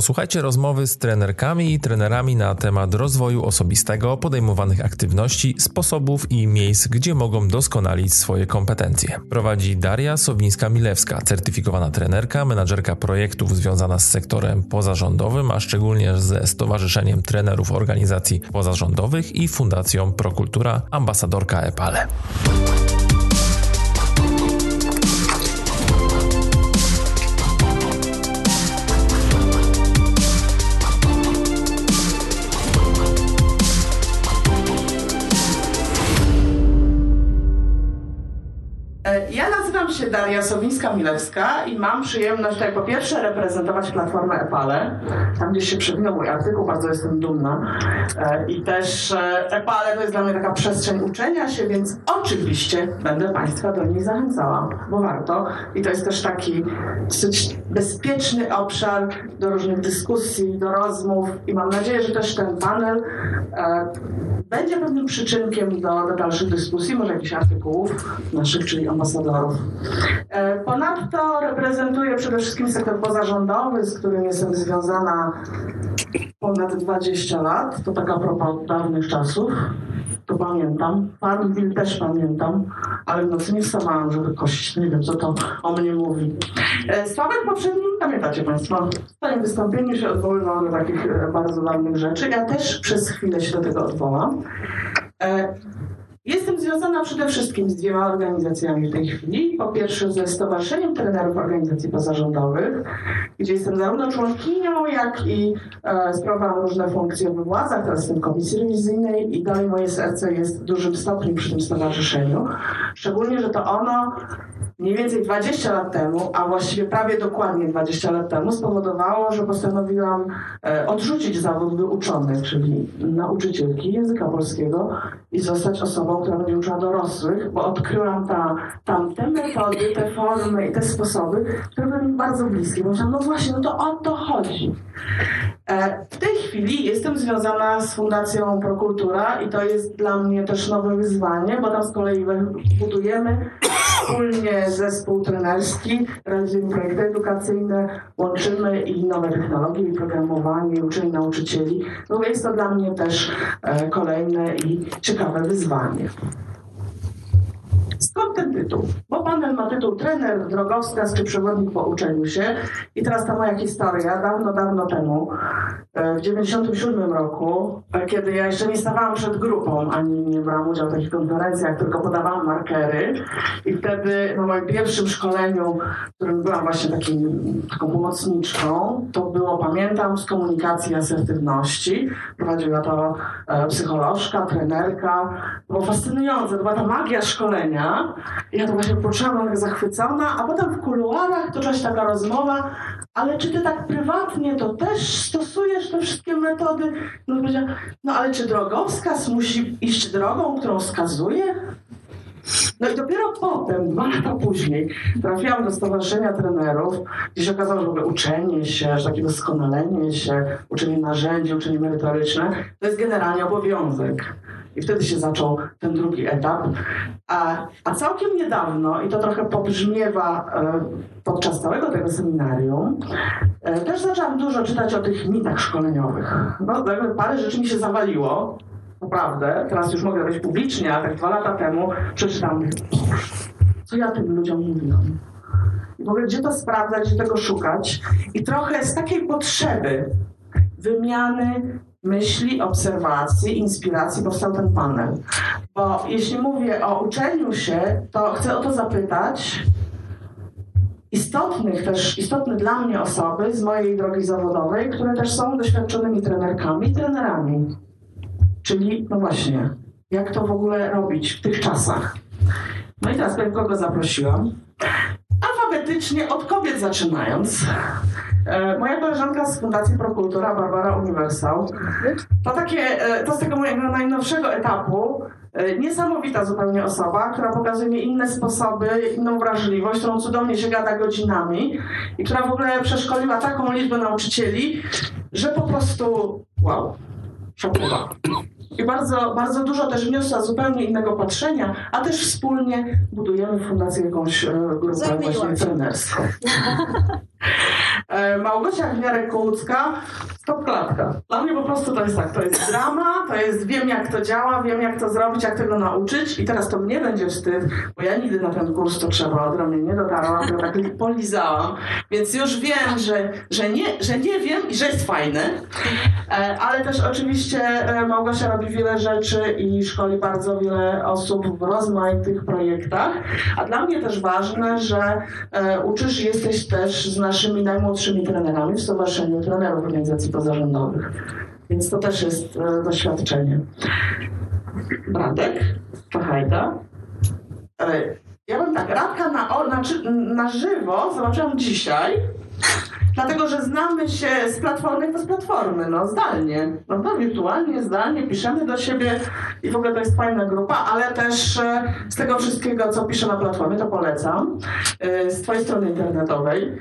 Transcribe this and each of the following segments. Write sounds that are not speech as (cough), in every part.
Posłuchajcie rozmowy z trenerkami i trenerami na temat rozwoju osobistego, podejmowanych aktywności, sposobów i miejsc, gdzie mogą doskonalić swoje kompetencje. Prowadzi Daria Sowińska-Milewska, certyfikowana trenerka, menadżerka projektów związana z sektorem pozarządowym, a szczególnie ze Stowarzyszeniem Trenerów Organizacji Pozarządowych i Fundacją Prokultura, ambasadorka EPALE. Daria Sowińska-Milewska i mam przyjemność tutaj po pierwsze reprezentować Platformę EPALE. Tam gdzieś się przewinął mój artykuł, bardzo jestem dumna. E, I też e, EPALE to jest dla mnie taka przestrzeń uczenia się, więc oczywiście będę Państwa do niej zachęcała, bo warto. I to jest też taki dosyć bezpieczny obszar do różnych dyskusji, do rozmów i mam nadzieję, że też ten panel będzie pewnym przyczynkiem do, do dalszych dyskusji, może jakichś artykułów naszych, czyli ambasadorów. E, ponadto reprezentuję przede wszystkim sektor pozarządowy, z którym jestem związana ponad 20 lat. To taka propos dawnych czasów. To pamiętam. Farmville też pamiętam, ale w nocy nie wstawałam, żeby kosić. Nie wiem, co to o mnie mówi. E, Sławek poprzednim, pamiętacie Państwo, w swoim wystąpieniu się odwoływał do takich e, bardzo dawnych rzeczy. Ja też przez chwilę się do tego odwołam. Jestem związana przede wszystkim z dwiema organizacjami w tej chwili. Po pierwsze ze Stowarzyszeniem Trenerów Organizacji Pozarządowych, gdzie jestem zarówno członkinią, jak i e, sprawowałam różne funkcje we władzach, teraz jestem komisji rewizyjnej i dalej moje serce jest w dużym stopniu przy tym stowarzyszeniu. Szczególnie, że to ono mniej więcej 20 lat temu, a właściwie prawie dokładnie 20 lat temu, spowodowało, że postanowiłam e, odrzucić zawód wyuczony, czyli nauczycielki języka polskiego i zostać osobą, która będzie uczyła dorosłych, bo odkryłam ta, tam te metody, te formy i te sposoby, które były mi bardzo bliskie. Myślałam, no właśnie, no to o to chodzi. E, w tej chwili jestem związana z Fundacją Prokultura i to jest dla mnie też nowe wyzwanie, bo tam z kolei budujemy wspólnie zespół trenerski, realizujemy projekty edukacyjne, łączymy i nowe technologie, i programowanie, uczenie nauczycieli. No jest to dla mnie też e, kolejne i ciekawe wyzwanie. Skąd ten tytuł? Bo panel ma tytuł Trener, drogowskaz czy przewodnik po uczeniu się. I teraz ta moja historia, dawno, dawno temu, w 97 roku, e, kiedy ja jeszcze nie stawałam przed grupą, ani nie brałam udziału w takich konferencjach, tylko podawałam markery. I wtedy na moim pierwszym szkoleniu, w którym byłam właśnie takim, taką pomocniczką, to było, pamiętam, z komunikacji i asertywności. Prowadziła to e, psycholożka, trenerka. Było fascynujące, to była ta magia szkolenia ja to właśnie poczułam tak zachwycona, a potem w kuluarach toczyła się taka rozmowa, ale czy ty tak prywatnie to też stosujesz te wszystkie metody? No no ale czy drogowskaz musi iść drogą, którą wskazuje? No i dopiero potem, dwa lata później, trafiłam do Stowarzyszenia Trenerów, gdzie się okazało, że w ogóle uczenie się, że takie doskonalenie się, uczenie narzędzi, uczenie merytoryczne, to jest generalnie obowiązek. I wtedy się zaczął ten drugi etap. A, a całkiem niedawno, i to trochę pobrzmiewa e, podczas całego tego seminarium, e, też zaczęłam dużo czytać o tych mitach szkoleniowych. No, parę rzeczy mi się zawaliło, naprawdę. Teraz już mogę być publicznie, ale tak dwa lata temu przeczytałam, co ja tym ludziom mówiłam. I w ogóle gdzie to sprawdzać, gdzie tego szukać. I trochę z takiej potrzeby wymiany myśli, obserwacji, inspiracji powstał ten panel. Bo jeśli mówię o uczeniu się, to chcę o to zapytać istotnych też, istotne dla mnie osoby z mojej drogi zawodowej, które też są doświadczonymi trenerkami, trenerami. Czyli, no właśnie, jak to w ogóle robić w tych czasach. No i teraz powiem, kogo zaprosiłam. Alfabetycznie od kobiet zaczynając. E, moja koleżanka z Fundacji Prokultura, Barbara Universal, to, takie, e, to z tego mojego najnowszego etapu e, niesamowita zupełnie osoba, która pokazuje mi inne sposoby, inną wrażliwość, którą cudownie się gada godzinami i która w ogóle przeszkoliła taką liczbę nauczycieli, że po prostu wow, szokowa. I bardzo, bardzo dużo też wniosła zupełnie innego patrzenia, a też wspólnie budujemy w fundacji jakąś grupę właśnie trenerską. (laughs) E, Małgosia Gniarek-Kołucka, stop klatka. Dla mnie po prostu to jest tak, to jest drama, to jest wiem jak to działa, wiem jak to zrobić, jak tego nauczyć i teraz to mnie będzie wstyd, bo ja nigdy na ten kurs to trzeba ode mnie nie dotarłam, to tak (laughs) polizałam, więc już wiem, że, że, nie, że nie wiem i że jest fajny, e, ale też oczywiście e, Małgosia robi wiele rzeczy i szkoli bardzo wiele osób w rozmaitych projektach, a dla mnie też ważne, że uczysz jesteś też z naszymi najmłodszymi trenerami w Stowarzyszeniu Trenerów Organizacji Pozarządowych. Więc to też jest e, doświadczenie. Radek, Czachajda. E, ja bym tak, Radka na, na, na żywo zobaczyłam dzisiaj. (laughs) Dlatego, że znamy się z platformy, to z platformy, no zdalnie. No to wirtualnie, zdalnie, piszemy do siebie i w ogóle to jest fajna grupa, ale też e, z tego wszystkiego, co piszę na platformie, to polecam. E, z twojej strony internetowej.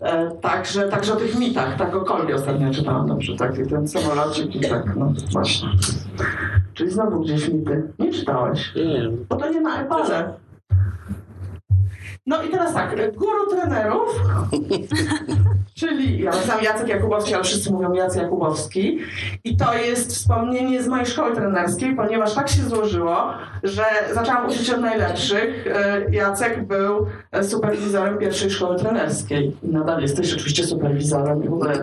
E, także, także o tych mitach, tak o Kolbie ostatnio czytałam dobrze, taki ten samolocik i tak, no właśnie. Czyli znowu gdzieś mity. Nie czytałeś? Nie. Bo to nie na Epale. No i teraz tak, guru trenerów, (laughs) czyli ja sam Jacek Jakubowski, ale wszyscy mówią Jacek Jakubowski. I to jest wspomnienie z mojej szkoły trenerskiej, ponieważ tak się złożyło, że zaczęłam uczyć od najlepszych. E, Jacek był superwizorem pierwszej szkoły trenerskiej. I nadal jesteś oczywiście superwizorem i w ogóle,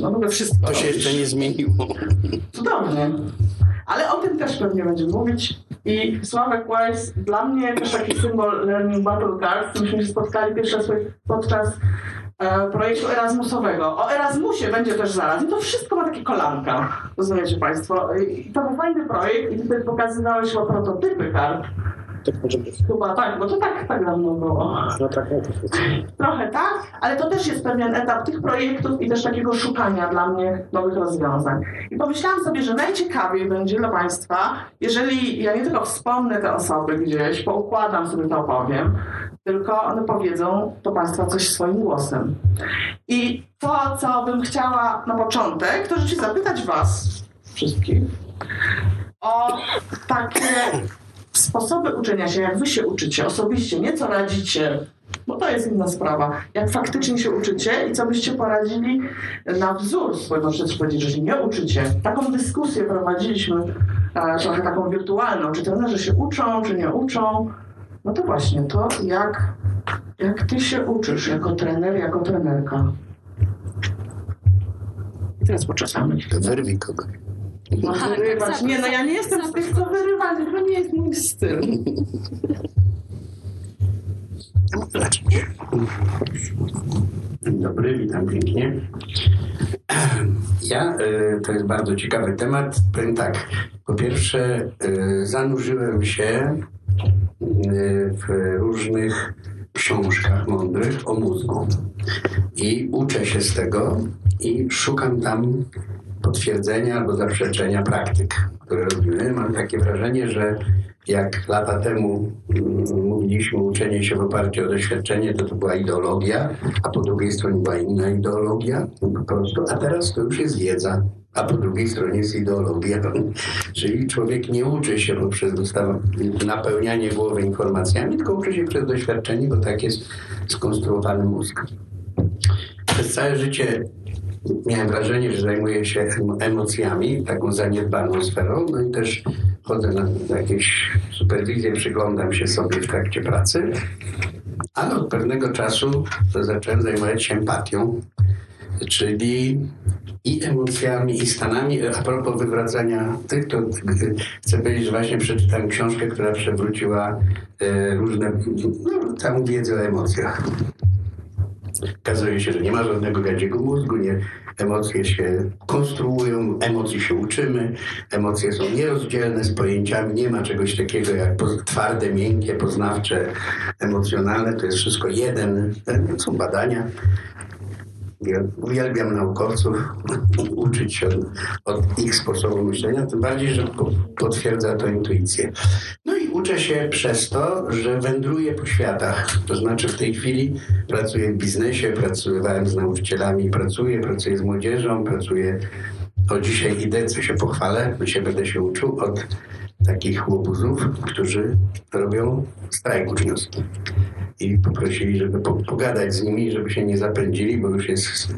no w ogóle wszystko. To się jeszcze nie zmieniło. Cudownie. Ale o tym też pewnie będziemy mówić. I Sławek Wise dla mnie też taki symbol Learning Battle Cards. Myśmy się spotkali pierwszy raz podczas e, projektu Erasmusowego. O Erasmusie będzie też zaraz. I to wszystko ma takie kolanka. Rozumiecie Państwo? I to był fajny projekt i tutaj pokazywałeś chyba prototypy kart. Tak może być. Chyba tak, bo to tak, tak dawno było. No tak, no to Trochę tak, ale to też jest pewien etap tych projektów i też takiego szukania dla mnie nowych rozwiązań. I pomyślałam sobie, że najciekawiej będzie dla Państwa, jeżeli ja nie tylko wspomnę te osoby gdzieś, poukładam sobie to opowiem, tylko one powiedzą do Państwa coś swoim głosem. I to, co bym chciała na początek, to rzeczywiście zapytać Was wszystkich o takie sposoby uczenia się, jak wy się uczycie osobiście, nie co radzicie, bo to jest inna sprawa. Jak faktycznie się uczycie i co byście poradzili na wzór no przecież powiedzieć, że się nie uczycie. Taką dyskusję prowadziliśmy, e, trochę taką wirtualną, czy trenerzy się uczą, czy nie uczą. No to właśnie, to jak, jak ty się uczysz jako trener, jako trenerka. I teraz poczekamy. Wyrwij kogoś. No, wyrywać. Nie, no ja nie jestem z tych, co wyrywać, to nie jest mój styl. Dzień dobry, witam pięknie. Ja, y, to jest bardzo ciekawy temat. Powiem tak, po pierwsze y, zanurzyłem się y, w różnych książkach mądrych o mózgu i uczę się z tego i szukam tam potwierdzenia albo zaprzeczenia praktyk, które robimy. Mam takie wrażenie, że jak lata temu mm, mówiliśmy uczenie się w oparciu o doświadczenie, to to była ideologia, a po drugiej stronie była inna ideologia, po prostu, a teraz to już jest wiedza, a po drugiej stronie jest ideologia. (laughs) Czyli człowiek nie uczy się poprzez napełnianie głowy informacjami, tylko uczy się przez doświadczenie, bo tak jest skonstruowany mózg. Przez całe życie miałem wrażenie, że zajmuję się emocjami, taką zaniedbaną sferą, no i też chodzę na jakieś superwizje, przyglądam się sobie w trakcie pracy, ale od pewnego czasu zacząłem zajmować się empatią, czyli i emocjami, i stanami. A propos wywracania tych, to chcę powiedzieć, że właśnie przeczytałem książkę, która przewróciła e, różne, no, całą wiedzę o emocjach. Okazuje się, że nie ma żadnego gadziego mózgu, nie, emocje się konstruują, emocji się uczymy, emocje są nierozdzielne z pojęciami, nie ma czegoś takiego jak twarde, miękkie, poznawcze, emocjonalne, to jest wszystko jeden, są badania. Uwielbiam naukowców, uczyć się od, od, ich sposobu myślenia, tym bardziej, że potwierdza to intuicję. No i uczę się przez to, że wędruję po światach. To znaczy w tej chwili pracuję w biznesie, pracowałem z nauczycielami, pracuję, pracuję z młodzieżą, pracuję o dzisiaj idę, co się pochwalę, się będę się uczył od takich łobuzów, którzy robią strajk uczniowski. I poprosili, żeby po, pogadać z nimi, żeby się nie zapędzili, bo już jest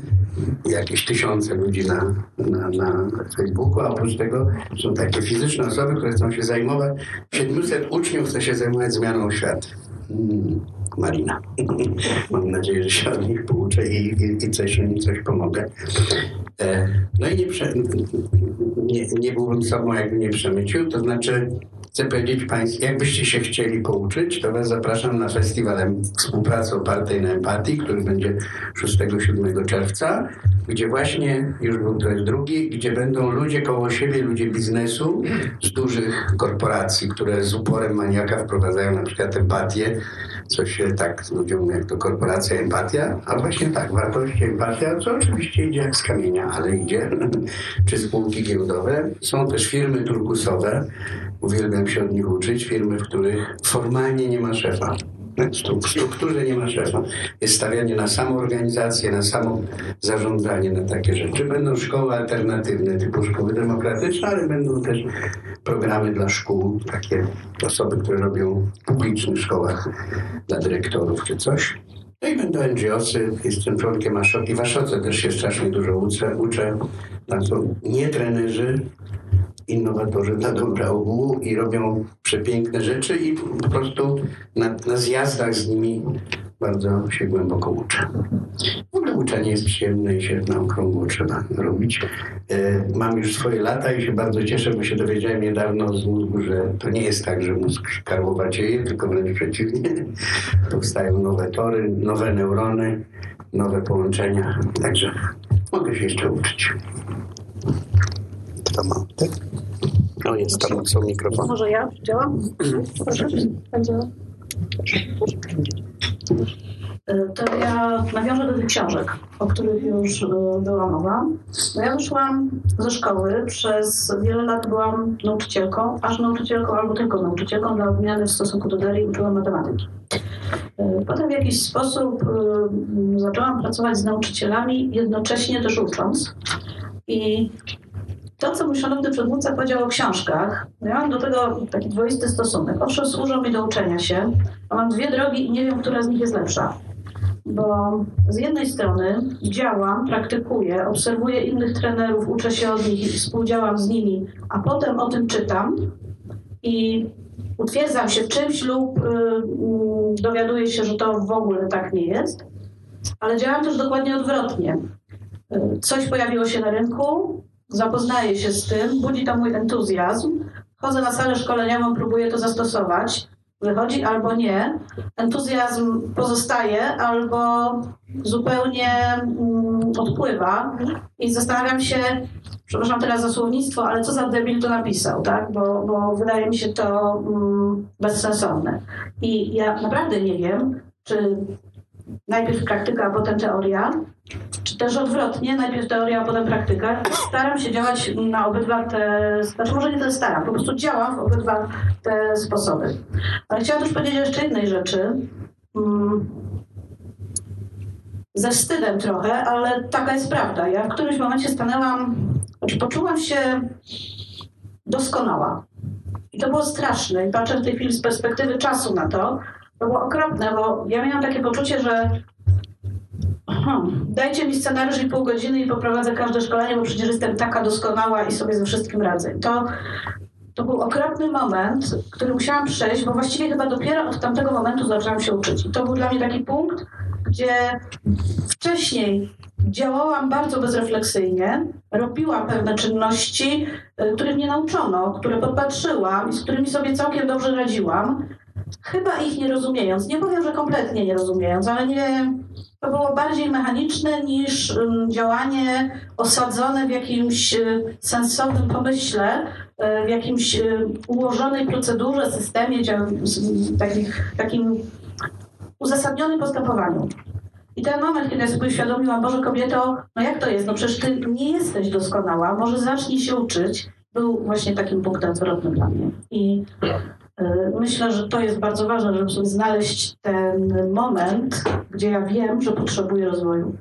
jakieś tysiące ludzi na, na, na Facebooku, a oprócz tego są takie fizyczne osoby, które chcą się zajmować, 700 uczniów chce się zajmować zmianą świata. Mm, Marina. (laughs) Mam nadzieję, że się od nich pouczę i, i, i coś, coś pomogę. E, no i nie, prze, nie, nie byłbym sobą, jakby nie przemycił, to znaczy chcę powiedzieć Państwu, jakbyście się chcieli pouczyć, to Was zapraszam na festiwal współpracy opartej na empatii, który będzie 6-7 czerwca, gdzie właśnie, już był to jest drugi, gdzie będą ludzie koło siebie, ludzie biznesu z dużych korporacji, które z uporem maniaka wprowadzają na przykład empatię, co się tak ludziom jak to korporacja empatia, a właśnie tak, wartości empatia, co oczywiście idzie jak z kamienia, ale idzie, (laughs) czy spółki giełdowe. Są też firmy turkusowe, uwielbiam się od nich uczyć, firmy, w których formalnie nie ma szefa. W strukturze nie ma szefa. Jest stawianie na samoorganizację, na samo zarządzanie, na takie rzeczy. Będą szkoły alternatywne typu szkoły demokratyczne, ale będą też programy dla szkół, takie osoby, które robią w publicznych szkołach dla dyrektorów czy coś. No i będą NGOsy, jestem członkiem Aszoki. W Aszoce też się strasznie dużo uczę. uczę. Tam są nie trenerzy, innowatorzy dla dobra ogółu i robią przepiękne rzeczy i po prostu na, na zjazdach z nimi bardzo się głęboko uczę. W ogóle uczenie jest przyjemne i się na okrągło trzeba robić. E, mam już swoje lata i się bardzo cieszę, bo się dowiedziałem niedawno z mózgu, że to nie jest tak, że mózg karłowacieje, tylko wręcz przeciwnie. (laughs) Powstają nowe tory, nowe neurony, nowe połączenia. Także mogę się jeszcze uczyć. Kto ma? Ty? O, jest tam są mikrofon. Może ja? Działa? Proszę, działa. To ja nawiążę do tych książek, o których już e, była mowa. No ja wyszłam ze szkoły, przez wiele lat byłam nauczycielką, aż nauczycielką albo tylko nauczycielką dla odmiany w stosunku do Darii uczyłam matematyki. E, potem w jakiś sposób e, zaczęłam pracować z nauczycielami, jednocześnie też ucząc. I to, co mój szanowny przedmówca powiedział o książkach, ja mam do tego taki dwoisty stosunek. Owszem, służą mi do uczenia się, a mam dwie drogi i nie wiem, która z nich jest lepsza. Bo z jednej strony działam, praktykuję, obserwuję innych trenerów, uczę się od nich, współdziałam z nimi, a potem o tym czytam i utwierdzam się w czymś lub y, y, dowiaduję się, że to w ogóle tak nie jest. Ale działam też dokładnie odwrotnie. Y, coś pojawiło się na rynku, zapoznaję się z tym, budzi to mój entuzjazm, chodzę na salę szkoleniową, próbuję to zastosować, wychodzi albo nie. Entuzjazm pozostaje albo zupełnie mm, odpływa i zastanawiam się, przepraszam teraz za słownictwo, ale co za debil to napisał, tak? Bo, bo wydaje mi się to mm, bezsensowne. I ja naprawdę nie wiem, czy najpierw praktyka, a potem teoria, czy też odwrotnie, najpierw teoria, a potem praktyka. Staram się działać na obydwa te, znaczy może nie tyle staram, po prostu działam w obydwa te sposoby. Ale chciałam też powiedzieć jeszcze jednej rzeczy. Mm, ze wstydem trochę, ale taka jest prawda. Ja w którymś momencie stanęłam, znaczy poczułam się doskonała. I to było straszne. I patrzę w tej chwili z perspektywy czasu na to, to było okropne, bo ja miałam takie poczucie, że hmm, dajcie mi scenariusz i pół godziny i poprowadzę każde szkolenie, bo przecież jestem taka doskonała i sobie ze wszystkim radzę. To, to był okropny moment, który musiałam przejść, bo właściwie chyba dopiero od tamtego momentu zaczęłam się uczyć. I to był dla mnie taki punkt, gdzie wcześniej działałam bardzo bezrefleksyjnie, robiłam pewne czynności, y, których mnie nauczono, które podpatrzyłam i z którymi sobie całkiem dobrze radziłam, chyba ich nie rozumiejąc. Nie powiem, że kompletnie nie rozumiejąc, ale nie, to było bardziej mechaniczne niż działanie osadzone w jakimś y, sensownym pomyśle, y, w jakimś y, ułożonej procedurze, systemie, takim, takim uzasadnionym postępowaniu. I ten moment, kiedy sobie uświadomiłam, Boże kobieto, no jak to jest? No przecież ty nie jesteś doskonała, może zacznij się uczyć, był właśnie takim punktem zwrotnym dla mnie. I myślę, że to jest bardzo ważne, żeby sobie znaleźć ten moment, gdzie ja wiem, że potrzebuję rozwoju.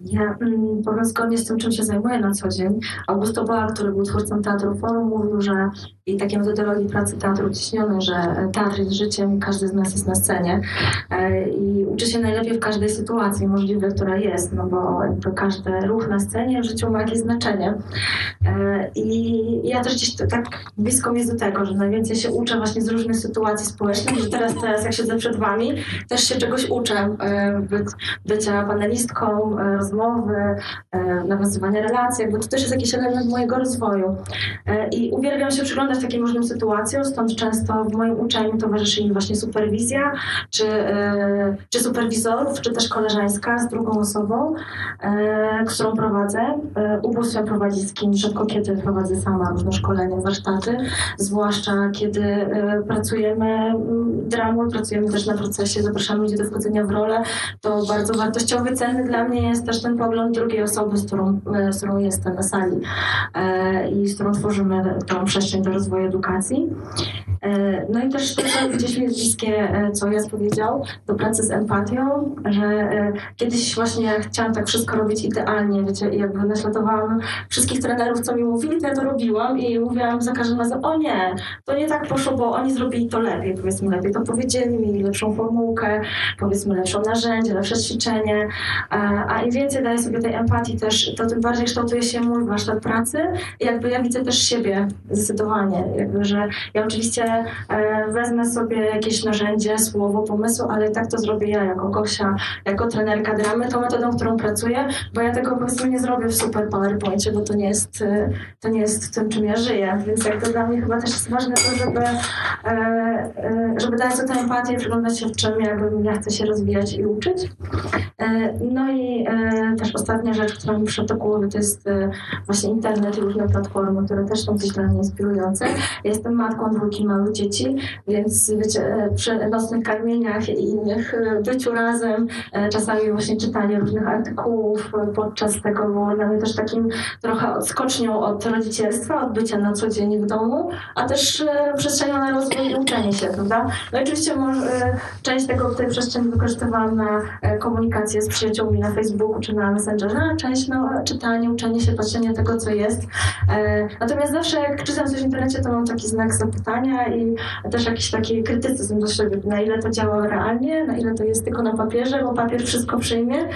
Ja mm, powiem zgodnie z tym, czym się zajmuję na co dzień. Augusto Boa, który był twórcą Teatru Forum, mówił, że i takiej metodologii pracy teatru ciśniony, że teatr jest życiem każdy z nas jest na scenie e, i uczy się najlepiej w każdej sytuacji możliwej, która jest, no bo każdy ruch na scenie w życiu ma jakieś znaczenie. E, I ja też gdzieś tak blisko mi jest do tego, że najwięcej się uczę właśnie z różnych sytuacji społecznych, że teraz, teraz jak siedzę przed wami, też się czegoś uczę. E, by, bycia panelistką, rozmowy, nawiązywania relacji, jakby to też jest jakiś element mojego rozwoju. I uwielbiam się przyglądać takim różnym sytuacjom, stąd często w moim uczeniu towarzyszy mi właśnie superwizja, czy, e, czy superwizorów, czy też koleżeńska z drugą osobą, e, którą prowadzę. E, ubóstwem prowadzi z kimś, rzadko kiedy prowadzę sama różne szkolenia, warsztaty, zwłaszcza kiedy pracujemy mm, dramą, pracujemy też na procesie, zapraszamy ludzi do wchodzenia w rolę, to bardzo wartościowy, cenny dla mnie jest też ten pogląd drugiej osoby, z którą, z którą jestem na sali i z którą tworzymy tą przestrzeń do rozwoju edukacji. E, no i też to, co gdzieś mi jest bliskie, e, co Jas powiedział, do pracy z empatią, że e, kiedyś właśnie chciałam tak wszystko robić idealnie, wiecie, i jakby naśladowałam wszystkich trenerów, co mi mówili, to ja to robiłam i mówiłam za każdym razem, o nie, to nie tak poszło, bo oni zrobili to lepiej, powiedzmy lepiej, to powiedzieli mi lepszą formułkę, powiedzmy lepszą narzędzie, lepsze ćwiczenie, a im więcej daję sobie tej empatii też, to tym bardziej kształtuje się mój warsztat pracy i jakby ja widzę też siebie zdecydowanie jakby, że ja oczywiście e, wezmę sobie jakieś narzędzie, słowo, pomysł, ale tak to zrobię ja jako Gosia, jako trenerka dramy, tą metodą, którą pracuję, bo ja tego powiedzmy nie zrobię w super PowerPoincie, bo to nie jest, e, to nie jest tym, czym ja żyję, więc jak to dla mnie chyba też jest ważne to, żeby, e, żeby dać sobie tę empatię, przyglądać się w czym jakby ja chcę się rozwijać i uczyć. No i też ostatnia rzecz, która mi przyszła do głowy, to jest właśnie internet i różne platformy, które też są coś dla mnie inspirujące. Jestem matką dwójki małych dzieci, więc wiecie, przy nocnych karmieniach i innych e, byciu razem, e, czasami właśnie czytanie różnych artykułów podczas tego było dla mnie też takim trochę odskocznią od rodzicielstwa, od bycia na co dzień w domu, a też e, przestrzenią na rozwój i uczenie się, prawda? No i oczywiście może, część tego tej przestrzeni wykorzystywałam na komunikację z przyjaciółmi na Facebooku czy na Messengerze, a część na czytanie, uczenie się, patrzenie tego, co jest. Natomiast zawsze jak czytam coś w internecie, to mam taki znak zapytania i też jakiś taki krytycyzm do siebie, na ile to działa realnie, na ile to jest tylko na papierze, bo papier wszystko przyjmie,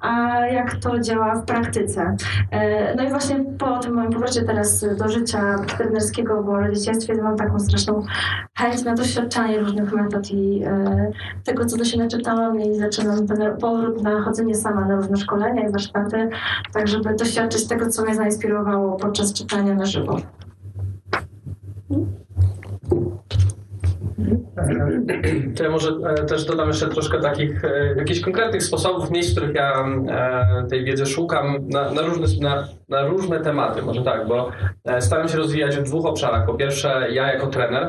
a jak to działa w praktyce. E, no i właśnie po tym moim powrocie teraz do życia trenerskiego w rodzicielstwie mam taką straszną chęć na doświadczanie różnych metod i e, tego, co do się naczytałam i zaczynam ten powrót na chodzenie sama na różne szkolenia i warsztaty, tak żeby doświadczyć tego, co mnie zainspirowało podczas czytania na żywo. To ja może e, też dodam jeszcze troszkę takich e, jakichś konkretnych sposobów, miejsc, w których ja e, tej wiedzy szukam na, na, różne, na, na różne tematy, może tak, bo staram się rozwijać w dwóch obszarach. Po pierwsze ja jako trener,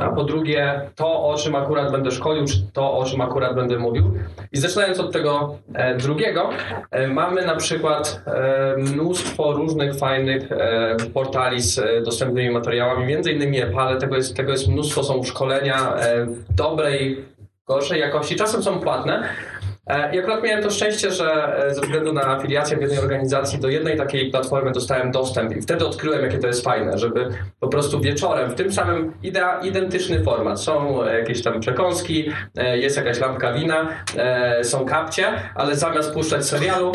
a po drugie to, o czym akurat będę szkolił, czy to, o czym akurat będę mówił. I zaczynając od tego drugiego, mamy na przykład mnóstwo różnych fajnych portali z dostępnymi materiałami, między innymi ale tego jest, tego jest mnóstwo, są szkolenia e, dobrej, gorszej jakości, czasem są płatne. E, I akurat miałem to szczęście, że e, ze względu na afiliację w jednej organizacji do jednej takiej platformy dostałem dostęp i wtedy odkryłem, jakie to jest fajne, żeby po prostu wieczorem w tym samym idea, identyczny format. Są jakieś tam przekąski, jest jakaś lampka wina, są kapcie, ale zamiast puszczać serialu,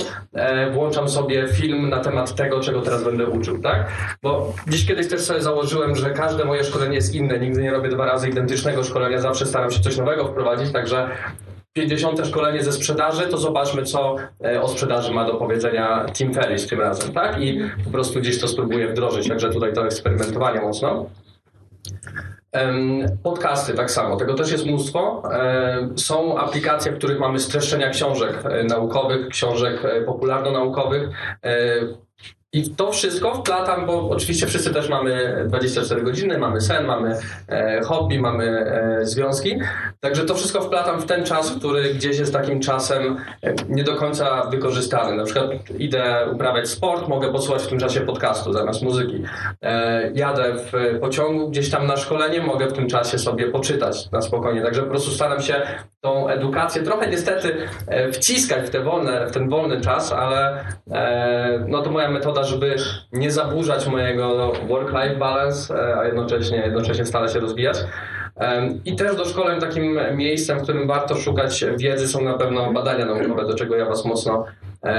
włączam sobie film na temat tego, czego teraz będę uczył, tak? Bo dziś kiedyś też sobie założyłem, że każde moje szkolenie jest inne. Nigdy nie robię dwa razy identycznego szkolenia, zawsze staram się coś nowego wprowadzić, także 50. szkolenie ze sprzedaży, to zobaczmy, co e, o sprzedaży ma do powiedzenia Tim Ferriss tym razem, tak? I po prostu gdzieś to spróbuję wdrożyć, także tutaj to eksperymentowanie mocno. Podcasty tak samo, tego też jest mnóstwo. Są aplikacje, w których mamy streszczenia książek e, naukowych, książek e, popularno-naukowych I to wszystko wplatam, bo oczywiście wszyscy też mamy 24 godziny, mamy sen, mamy e, hobby, mamy e, związki. Także to wszystko wplatam w ten czas, który gdzieś jest takim czasem e, nie do końca wykorzystany. Na przykład idę uprawiać sport, mogę posłuchać w tym czasie podcastu zamiast muzyki. E, jadę w pociągu gdzieś tam na szkolenie, mogę w tym czasie sobie poczytać na spokojnie. Także po prostu staram się tą edukację trochę niestety e, wciskać w, te wolne, w ten wolny czas, ale e, no to moja metoda, żeby nie zaburzać mojego work-life balance, e, a jednocześnie, jednocześnie stale się rozwijać. I też do szkoleń takim miejscem, w którym warto szukać wiedzy są na pewno badania naukowe, do czego ja Was mocno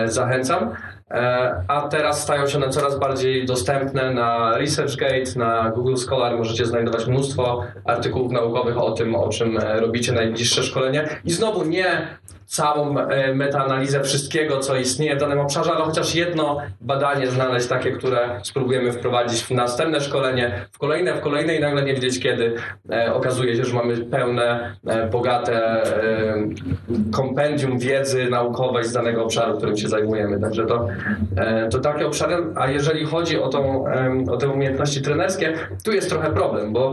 zachęcam. A teraz stają się one coraz bardziej dostępne na ResearchGate, na Google Scholar. Możecie znajdować mnóstwo artykułów naukowych o tym, o czym robicie najbliższe szkolenie. I znowu nie całą e, metaanalizę wszystkiego, co istnieje w danym obszarze, ale chociaż jedno badanie znaleźć takie, które spróbujemy wprowadzić w następne szkolenie, w kolejne, w kolejne i nagle nie wiedzieć kiedy. E, okazuje się, że mamy pełne, e, bogate kompendium wiedzy naukowej z danego obszaru, którym się zajmujemy. Także to, to takie obszary, a jeżeli chodzi o, tą, o te umiejętności trenerskie, tu jest trochę problem, bo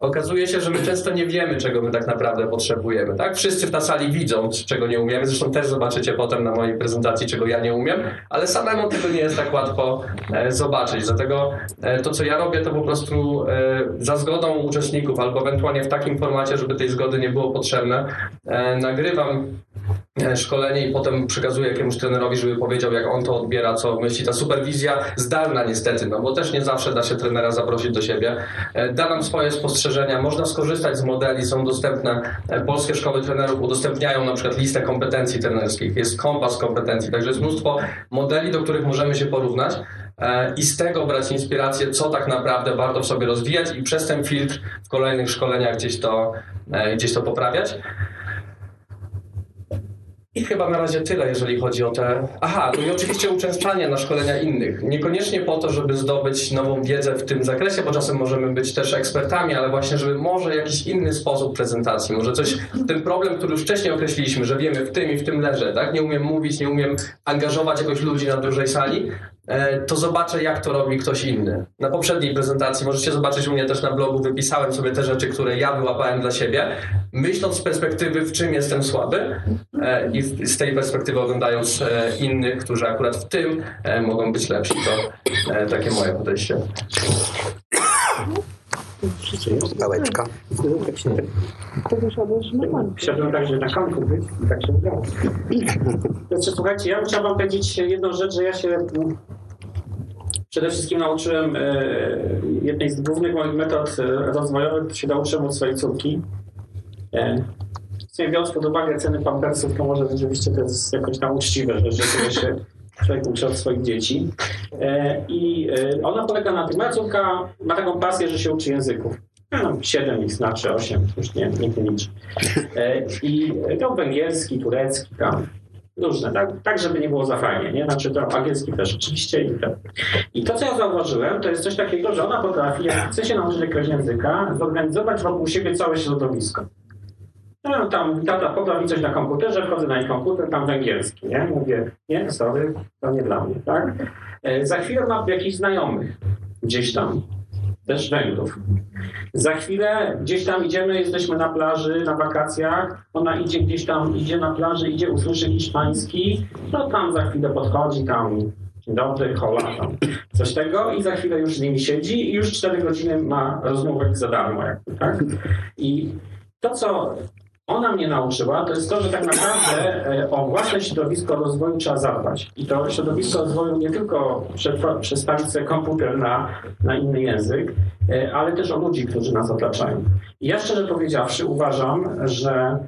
Okazuje się, że my często nie wiemy, czego my tak naprawdę potrzebujemy. Tak? Wszyscy na sali widzą, czego nie umiemy. Zresztą też zobaczycie potem na mojej prezentacji, czego ja nie umiem, ale samemu tego nie jest tak łatwo e, zobaczyć. Dlatego e, to, co ja robię, to po prostu e, za zgodą uczestników, albo ewentualnie w takim formacie, żeby tej zgody nie było potrzebne, nagrywam szkolenie i potem przekazuję jakiemuś trenerowi, żeby powiedział, jak on to odbiera, co myśli. Ta superwizja zdalna niestety, no bo też nie zawsze da się trenera zaprosić do siebie. Da nam swoje spostrzeżenia, można skorzystać z modeli, są dostępne. E, polskie szkoły trenerów udostępniają na przykład listę kompetencji trenerskich, jest kompas kompetencji, także jest mnóstwo modeli, do których możemy się porównać i z tego brać inspirację, co tak naprawdę warto w sobie rozwijać i przez ten filtr w kolejnych szkoleniach gdzieś to, gdzieś to poprawiać. I chyba na razie tyle, jeżeli chodzi o te. Aha, no i oczywiście uczęszczanie na szkolenia innych. Niekoniecznie po to, żeby zdobyć nową wiedzę w tym zakresie, bo czasem możemy być też ekspertami, ale właśnie, żeby może jakiś inny sposób prezentacji, może coś, ten problem, który już wcześniej określiliśmy, że wiemy w tym i w tym leżę, tak? Nie umiem mówić, nie umiem angażować jakoś ludzi na dużej sali, to zobaczę, jak to robi ktoś inny. Na poprzedniej prezentacji możecie zobaczyć u mnie też na blogu, wypisałem sobie te rzeczy, które ja wyłapałem dla siebie, myśląc z perspektywy, w czym jestem słaby e, i z tej perspektywy oglądając e, innych, którzy akurat w tym mogą być lepsi. To takie moje podejście. Pałeczka. Chciałbym także na końcu być i tak się udało. Znaczy, słuchajcie, ja chciałbym powiedzieć jedną rzecz, że ja się przede wszystkim nauczyłem e, jednej z głównych moich metod e, rozwojowych, to się nauczyłem od swojej córki. E, biorąc pod uwagę ceny pampersów, to może rzeczywiście to jest jakoś tam uczciwe, że rzeczywiście się człowiek uczy od swoich dzieci. I ona polega na tym, moja córka ma taką pasję, że się uczy języków. No, 7 ich znaczy 8, już nie, nie liczy. I to węgierski, turecki, tam różne, tak, tak żeby nie było za fajnie, nie? Znaczy to angielski też oczywiście i tak. I to, co ja zauważyłem, to jest coś takiego, że ona potrafi, jak chce się nauczyć jakiegoś języka, zorganizować wokół siebie całe środowisko. No, tam tata poda mi coś na komputerze, wchodzę na jej komputer, tam węgierski, nie? Mówię, nie, sorry, to nie dla mnie, tak? E, za chwilę mam jakichś znajomych gdzieś tam, też Węgrów. Za chwilę gdzieś tam idziemy, jesteśmy na plaży, na wakacjach, ona idzie gdzieś tam, idzie na plaży, idzie, usłyszy hiszpański, no tam za chwilę podchodzi, tam dobry, hola, tam coś tego i za chwilę już z nimi siedzi i już cztery godziny ma rozmowę za darmo, jakby, tak? I to, co ona mnie nauczyła, to jest to, że tak naprawdę e, o własne środowisko rozwoju trzeba zadbać. I to środowisko rozwoju nie tylko przestawić sobie komputer na, na inny język, e, ale też o ludzi, którzy nas otaczają. I ja szczerze powiedziawszy uważam, że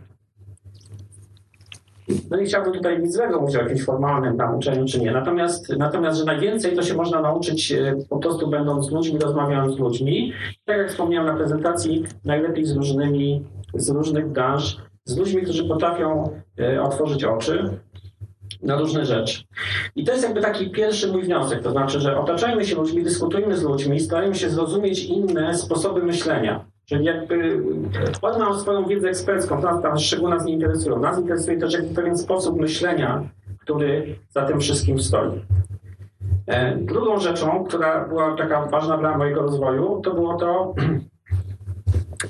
no nie chciałbym tutaj nic złego mówić o jakimś formalnym nauczeniu czy nie. Natomiast, natomiast, że najwięcej to się można nauczyć e, po prostu będąc z ludźmi, rozmawiając z ludźmi. Tak jak wspomniałem na prezentacji, najlepiej z różnymi z różnych branż, z ludźmi, którzy potrafią e, otworzyć oczy na różne rzeczy. I to jest jakby taki pierwszy mój wniosek, to znaczy, że otaczajmy się ludźmi, dyskutujmy z ludźmi, starajmy się zrozumieć inne sposoby myślenia. Czyli jakby oni mają swoją wiedzę ekspercką, nas, nas szczególnie nas nie interesują. Nas interesuje też jakby pewien sposób myślenia, który za tym wszystkim stoi. E, drugą rzeczą, która była taka ważna dla mojego rozwoju, to było to, (clears throat)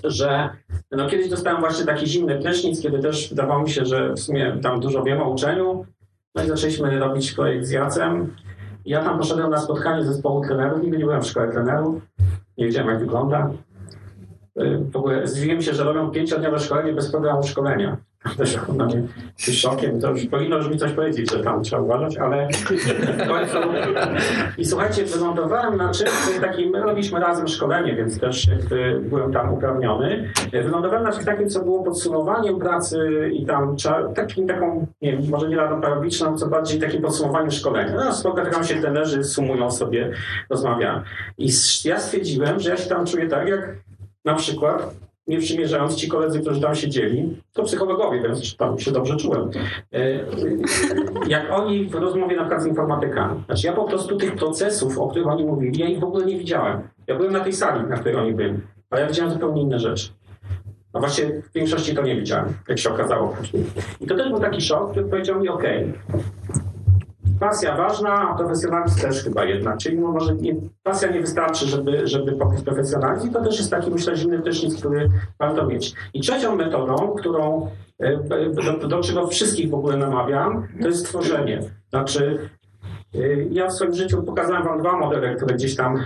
że no kiedyś dostałem właśnie taki zimny prysznic, kiedy też wydawało mi się, że w sumie tam dużo wiem o uczeniu. No i zaczęliśmy robić projekt z Jacem. Ja tam poszedłem na spotkanie zespołu trenerów, nigdy nie byłem w szkole trenerów, nie wiedziałem jak wygląda. Y, W ogóle zdziwiłem się, że robią pięciodniowe szkolenie bez programu szkolenia. Też na mnie szokiem, to już powinno mi coś powiedzieć, że tam trzeba uważać, ale w końcu... I słuchajcie, wylądowałem na czymś, to jest taki, my robiliśmy razem szkolenie, więc też jakby byłem tam uprawniony. Wylądowałem na czymś takim, co było podsumowaniem pracy i tam takim, taką, nie wiem, może nie radą parabiczną, co bardziej takim podsumowaniem szkolenia. No, spotykają się trenerzy, sumują sobie, rozmawiają. I ja stwierdziłem, że ja się tam czuję tak, jak na przykład nie przymierzając ci koledzy, którzy tam siedzieli, to psychologowie, więc tam się dobrze czułem. E, Jak oni w rozmowie na przykład z informatykami. Znaczy ja po prostu tych procesów, o których oni mówili, ja ich w ogóle nie widziałem. Ja byłem na tej sali, na której oni byli, ale ja widziałem zupełnie inne rzeczy. No właśnie w większości to nie widziałem, jak się okazało. I to też był taki szok, który powiedział mi, okej, pasja ważna, a profesjonalizm też chyba jednak. Czyli no może nie, pasja nie wystarczy, żeby, żeby pokryć profesjonalizm i to też jest taki, myślę, zimny prysznic, który warto mieć. I trzecią metodą, którą e, do, do czego wszystkich w ogóle namawiam, to jest tworzenie. Znaczy ja w swoim życiu pokazałem Wam dwa modele, które gdzieś tam y,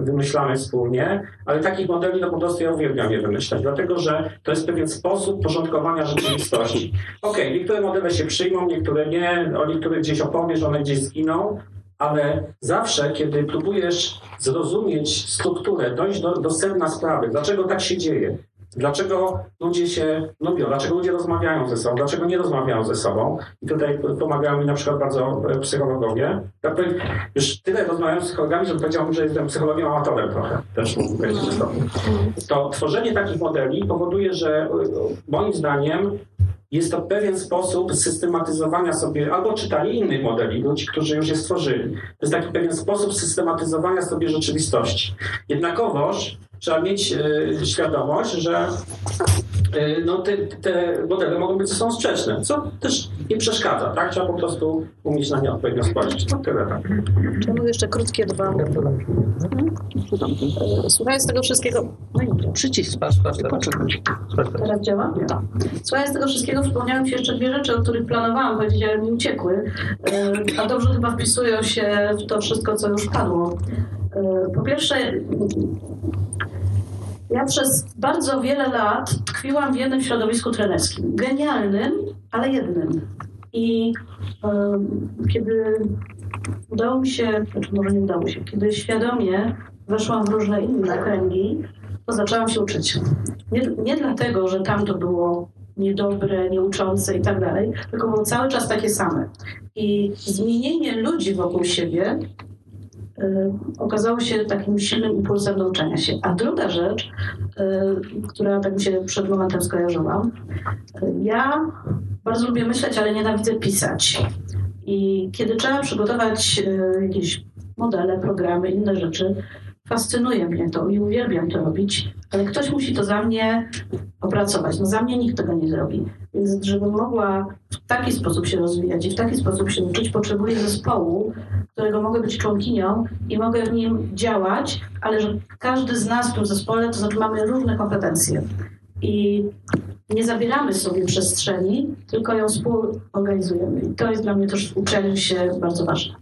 wymyślamy wspólnie, ale takich modeli no po prostu ja uwielbiam je wymyślać, dlatego że to jest pewien sposób porządkowania rzeczywistości. Okej, niektóre modele się przyjmą, niektóre nie, o niektórych gdzieś opowiesz, one gdzieś zginą, ale zawsze, kiedy próbujesz zrozumieć strukturę, dojść do, do sedna sprawy, dlaczego tak się dzieje, Dlaczego ludzie się lubią? Dlaczego ludzie rozmawiają ze sobą? Dlaczego nie rozmawiają ze sobą? I tutaj pomagają mi na przykład bardzo e, psychologowie. Ja powiem, już tyle rozmawiam z psychologami, że powiedziałbym, że jestem psychologiem amatorem trochę. Też to. tworzenie takich modeli powoduje, że e, moim zdaniem jest to pewien sposób systematyzowania sobie, albo czytania innych modeli, ludzi, którzy już je stworzyli. To jest taki pewien sposób systematyzowania sobie rzeczywistości. Jednakowoż trzeba mieć e, świadomość, że e, no, te, te modele mogą być ze sobą sprzeczne, co też nie przeszkadza, tak? Trzeba po prostu umieć na nie odpowiednio spojrzeć. No tyle, tak. Czy mogę jeszcze krótkie dwa? Słuchając tego wszystkiego... No Przycisk. Patrz, patrz teraz. Działa? Tak. Słuchając tego wszystkiego przypomniały mi się jeszcze dwie rzeczy, o których planowałam powiedzieć, ale mi uciekły. E, A dobrze chyba wpisują się w to wszystko, co już padło. Po pierwsze, ja przez bardzo wiele lat tkwiłam w jednym środowisku trenerskim. Genialnym, ale jednym. I em, kiedy udało mi się, znaczy może nie udało się, kiedy świadomie weszłam w różne inne kręgi, to zaczęłam się uczyć. Nie, nie dlatego, że tam to było niedobre, nieuczące i tak dalej, tylko było cały czas takie same. I zmienienie ludzi wokół siebie y, okazało się takim silnym impulsem do uczenia się. A druga rzecz, y, która tak mi się przed momentem skojarzyła, y, ja bardzo lubię myśleć, ale nienawidzę pisać. I kiedy trzeba przygotować jakieś modele, programy, inne rzeczy, fascynuje mnie to i uwielbiam to robić, ale ktoś musi to za mnie opracować. No za mnie nikt tego nie zrobi. Więc żebym mogła w taki sposób się rozwijać i w taki sposób się uczyć, potrzebuję zespołu, którego mogę być członkinią i mogę w nim działać, ale że każdy z nas w tym zespole, to znaczy mamy różne kompetencje. I nie zabieramy sobie przestrzeni, tylko ją współorganizujemy. I to jest dla mnie też w uczeniu się bardzo ważne.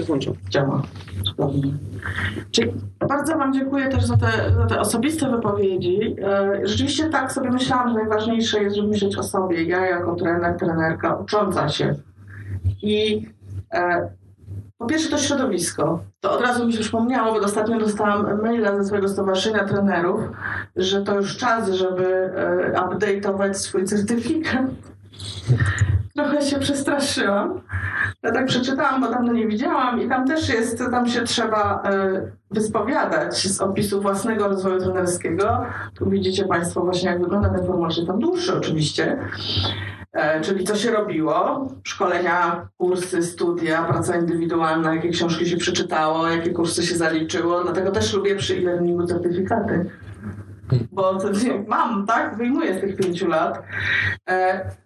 Włączone. Działa. Cudownie. Bardzo Wam dziękuję też za te, za te osobiste wypowiedzi. E, Rzeczywiście tak sobie myślałam, że najważniejsze jest, żeby myśleć o sobie. Ja jako trener, trenerka, ucząca się. I e, po pierwsze to środowisko. To od razu mi się przypomniało, bo ostatnio dostałam maila ze swojego stowarzyszenia trenerów, że to już czas, żeby e, update'ować swój certyfikat. Trochę się przestraszyłam. Ja tak przeczytałam, bo dawno nie widziałam i tam też jest, tam się trzeba e, wyspowiadać z opisu własnego rozwoju trenerskiego. Tu widzicie Państwo właśnie jak wygląda ten formularz, tam dłuższy oczywiście. E, czyli co się robiło, szkolenia, kursy, studia, praca indywidualna, jakie książki się przeczytało, jakie kursy się zaliczyło. Dlatego też lubię przy e-learningu certyfikaty. Bo to, mam, tak? Wyjmuję z tych pięciu lat.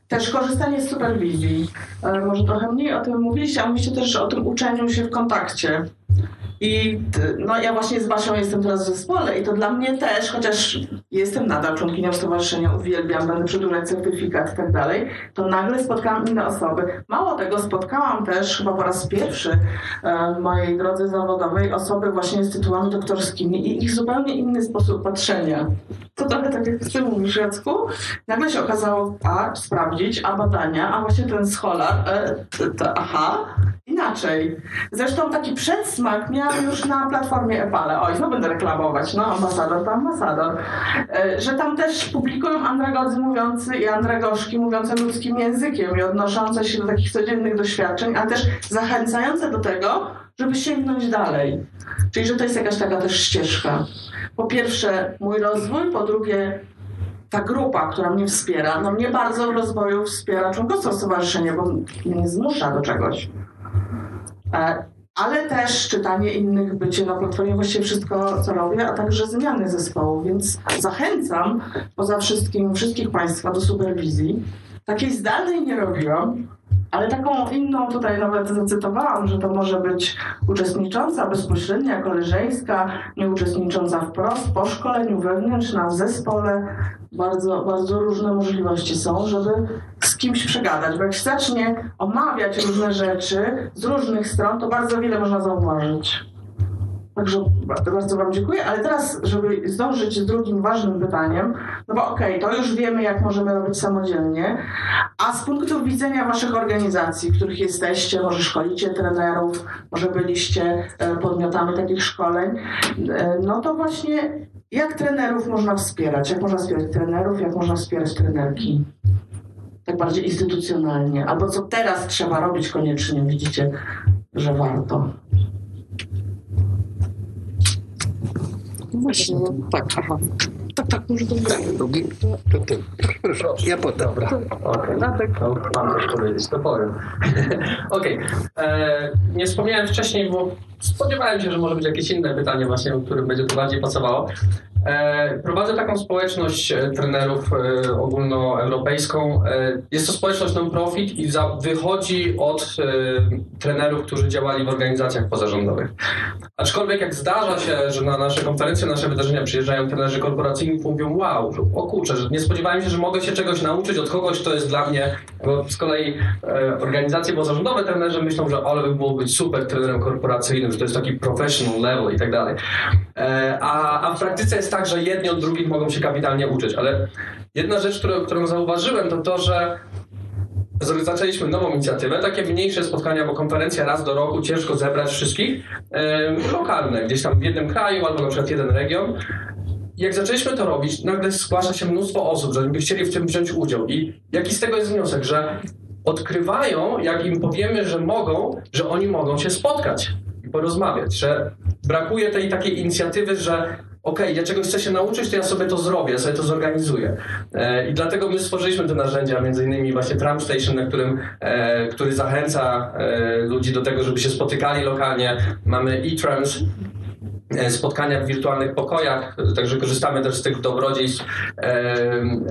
Też korzystanie z superwizji. E, może trochę mniej o tym mówiliście, a mówiliście też o tym uczeniu się w kontakcie. I no, ja właśnie z Basią jestem teraz w zespole i to dla mnie też, chociaż jestem nadal członkinią stowarzyszenia, uwielbiam, będę przedłużać certyfikat i tak dalej, to nagle spotkałam inne osoby. Mało tego, spotkałam też chyba po raz pierwszy e, w mojej drodze zawodowej osoby właśnie z tytułami doktorskimi i ich zupełnie inny sposób patrzenia. To trochę tak jak ty mówisz, Jacku. Nagle się okazało, a sprawdzić, a badania, a właśnie ten scholar, e, to, to, aha, inaczej. Zresztą taki przedsmak miałam już na platformie Epale. Oj, no będę reklamować, no ambasador to ambasador. E, że tam też publikują andragodzy mówiący i andragoszki mówiące ludzkim językiem i odnoszące się do takich codziennych doświadczeń, a też zachęcające do tego, żeby sięgnąć dalej. Czyli, że to jest jakaś taka też ścieżka. Po pierwsze mój rozwój, po drugie ta grupa, która mnie wspiera, no mnie bardzo w rozwoju wspiera członkostwo stowarzyszenia, bo mnie zmusza do czegoś. E, ale też czytanie innych, bycie na platformie, właściwie wszystko, co robię, a także zmiany zespołu, więc zachęcam poza wszystkim wszystkich Państwa do superwizji. Takiej zdalnej nie robiłam, ale taką inną tutaj nawet zacytowałam, że to może być uczestnicząca bezpośrednia, koleżeńska, nieuczestnicząca wprost, po szkoleniu wewnętrzna, w zespole. Bardzo, bardzo różne możliwości są, żeby z kimś przegadać, bo jak się zacznie omawiać różne rzeczy z różnych stron, to bardzo wiele można zauważyć. Także bardzo Wam dziękuję, ale teraz, żeby zdążyć z drugim ważnym pytaniem, no bo okej, okay, to już wiemy, jak możemy robić samodzielnie, a z punktu widzenia Waszych organizacji, w których jesteście, może szkolicie trenerów, może byliście e, podmiotami takich szkoleń, e, no to właśnie jak trenerów można wspierać? Jak można wspierać trenerów, jak można wspierać trenerki? Tak bardziej instytucjonalnie. Albo co teraz trzeba robić koniecznie, widzicie, że warto. Właśnie, no, tak, aha. Tak, tak, może drugi. Drugi? To ty. Proszę, ja potem. Dobra, okej. Okay. No, mam coś powiedzieć, to powiem. (laughs) okej. Okay. Nie wspomniałem wcześniej, bo spodziewałem się, że może być jakieś inne pytanie właśnie, o którym będzie to bardziej pasowało. E, prowadzę taką społeczność e, trenerów e, ogólnoeuropejską. Jest to społeczność non-profit i wychodzi od trenerów, którzy działali w organizacjach pozarządowych. Aczkolwiek jak zdarza się, że na nasze konferencje, nasze wydarzenia przyjeżdżają trenerzy korporacyjni mówią wow, o kurczę, że nie spodziewałem się, że mogę się czegoś nauczyć od kogoś, kto jest dla mnie, bo z kolei organizacje pozarządowe trenerzy myślą, że ale by było być super trenerem korporacyjnym, że to jest taki professional level i tak dalej. A w praktyce jest tak, że jedni od drugich mogą się kapitalnie uczyć, ale jedna rzecz, którą, którą zauważyłem, to to, że zaczęliśmy nową inicjatywę, takie mniejsze spotkania, bo konferencja raz do roku, ciężko zebrać wszystkich, e, lokalne, gdzieś tam w jednym kraju albo na przykład jeden region. Jak zaczęliśmy to robić, nagle zgłasza się mnóstwo osób, że by chcieli w tym wziąć udział. I jaki z tego jest wniosek, że odkrywają, jak im powiemy, że mogą, że oni mogą się spotkać i porozmawiać, że brakuje tej takiej inicjatywy, że okay, ja czegoś chcę się nauczyć, to ja sobie to zrobię, ja sobie to zorganizuję. E, I dlatego my stworzyliśmy te narzędzia, między innymi właśnie Tram Station, na którym, e, który zachęca e, ludzi do tego, żeby się spotykali lokalnie. Mamy e-trams, spotkania w wirtualnych pokojach, także korzystamy też z tych dobrodziejstw e,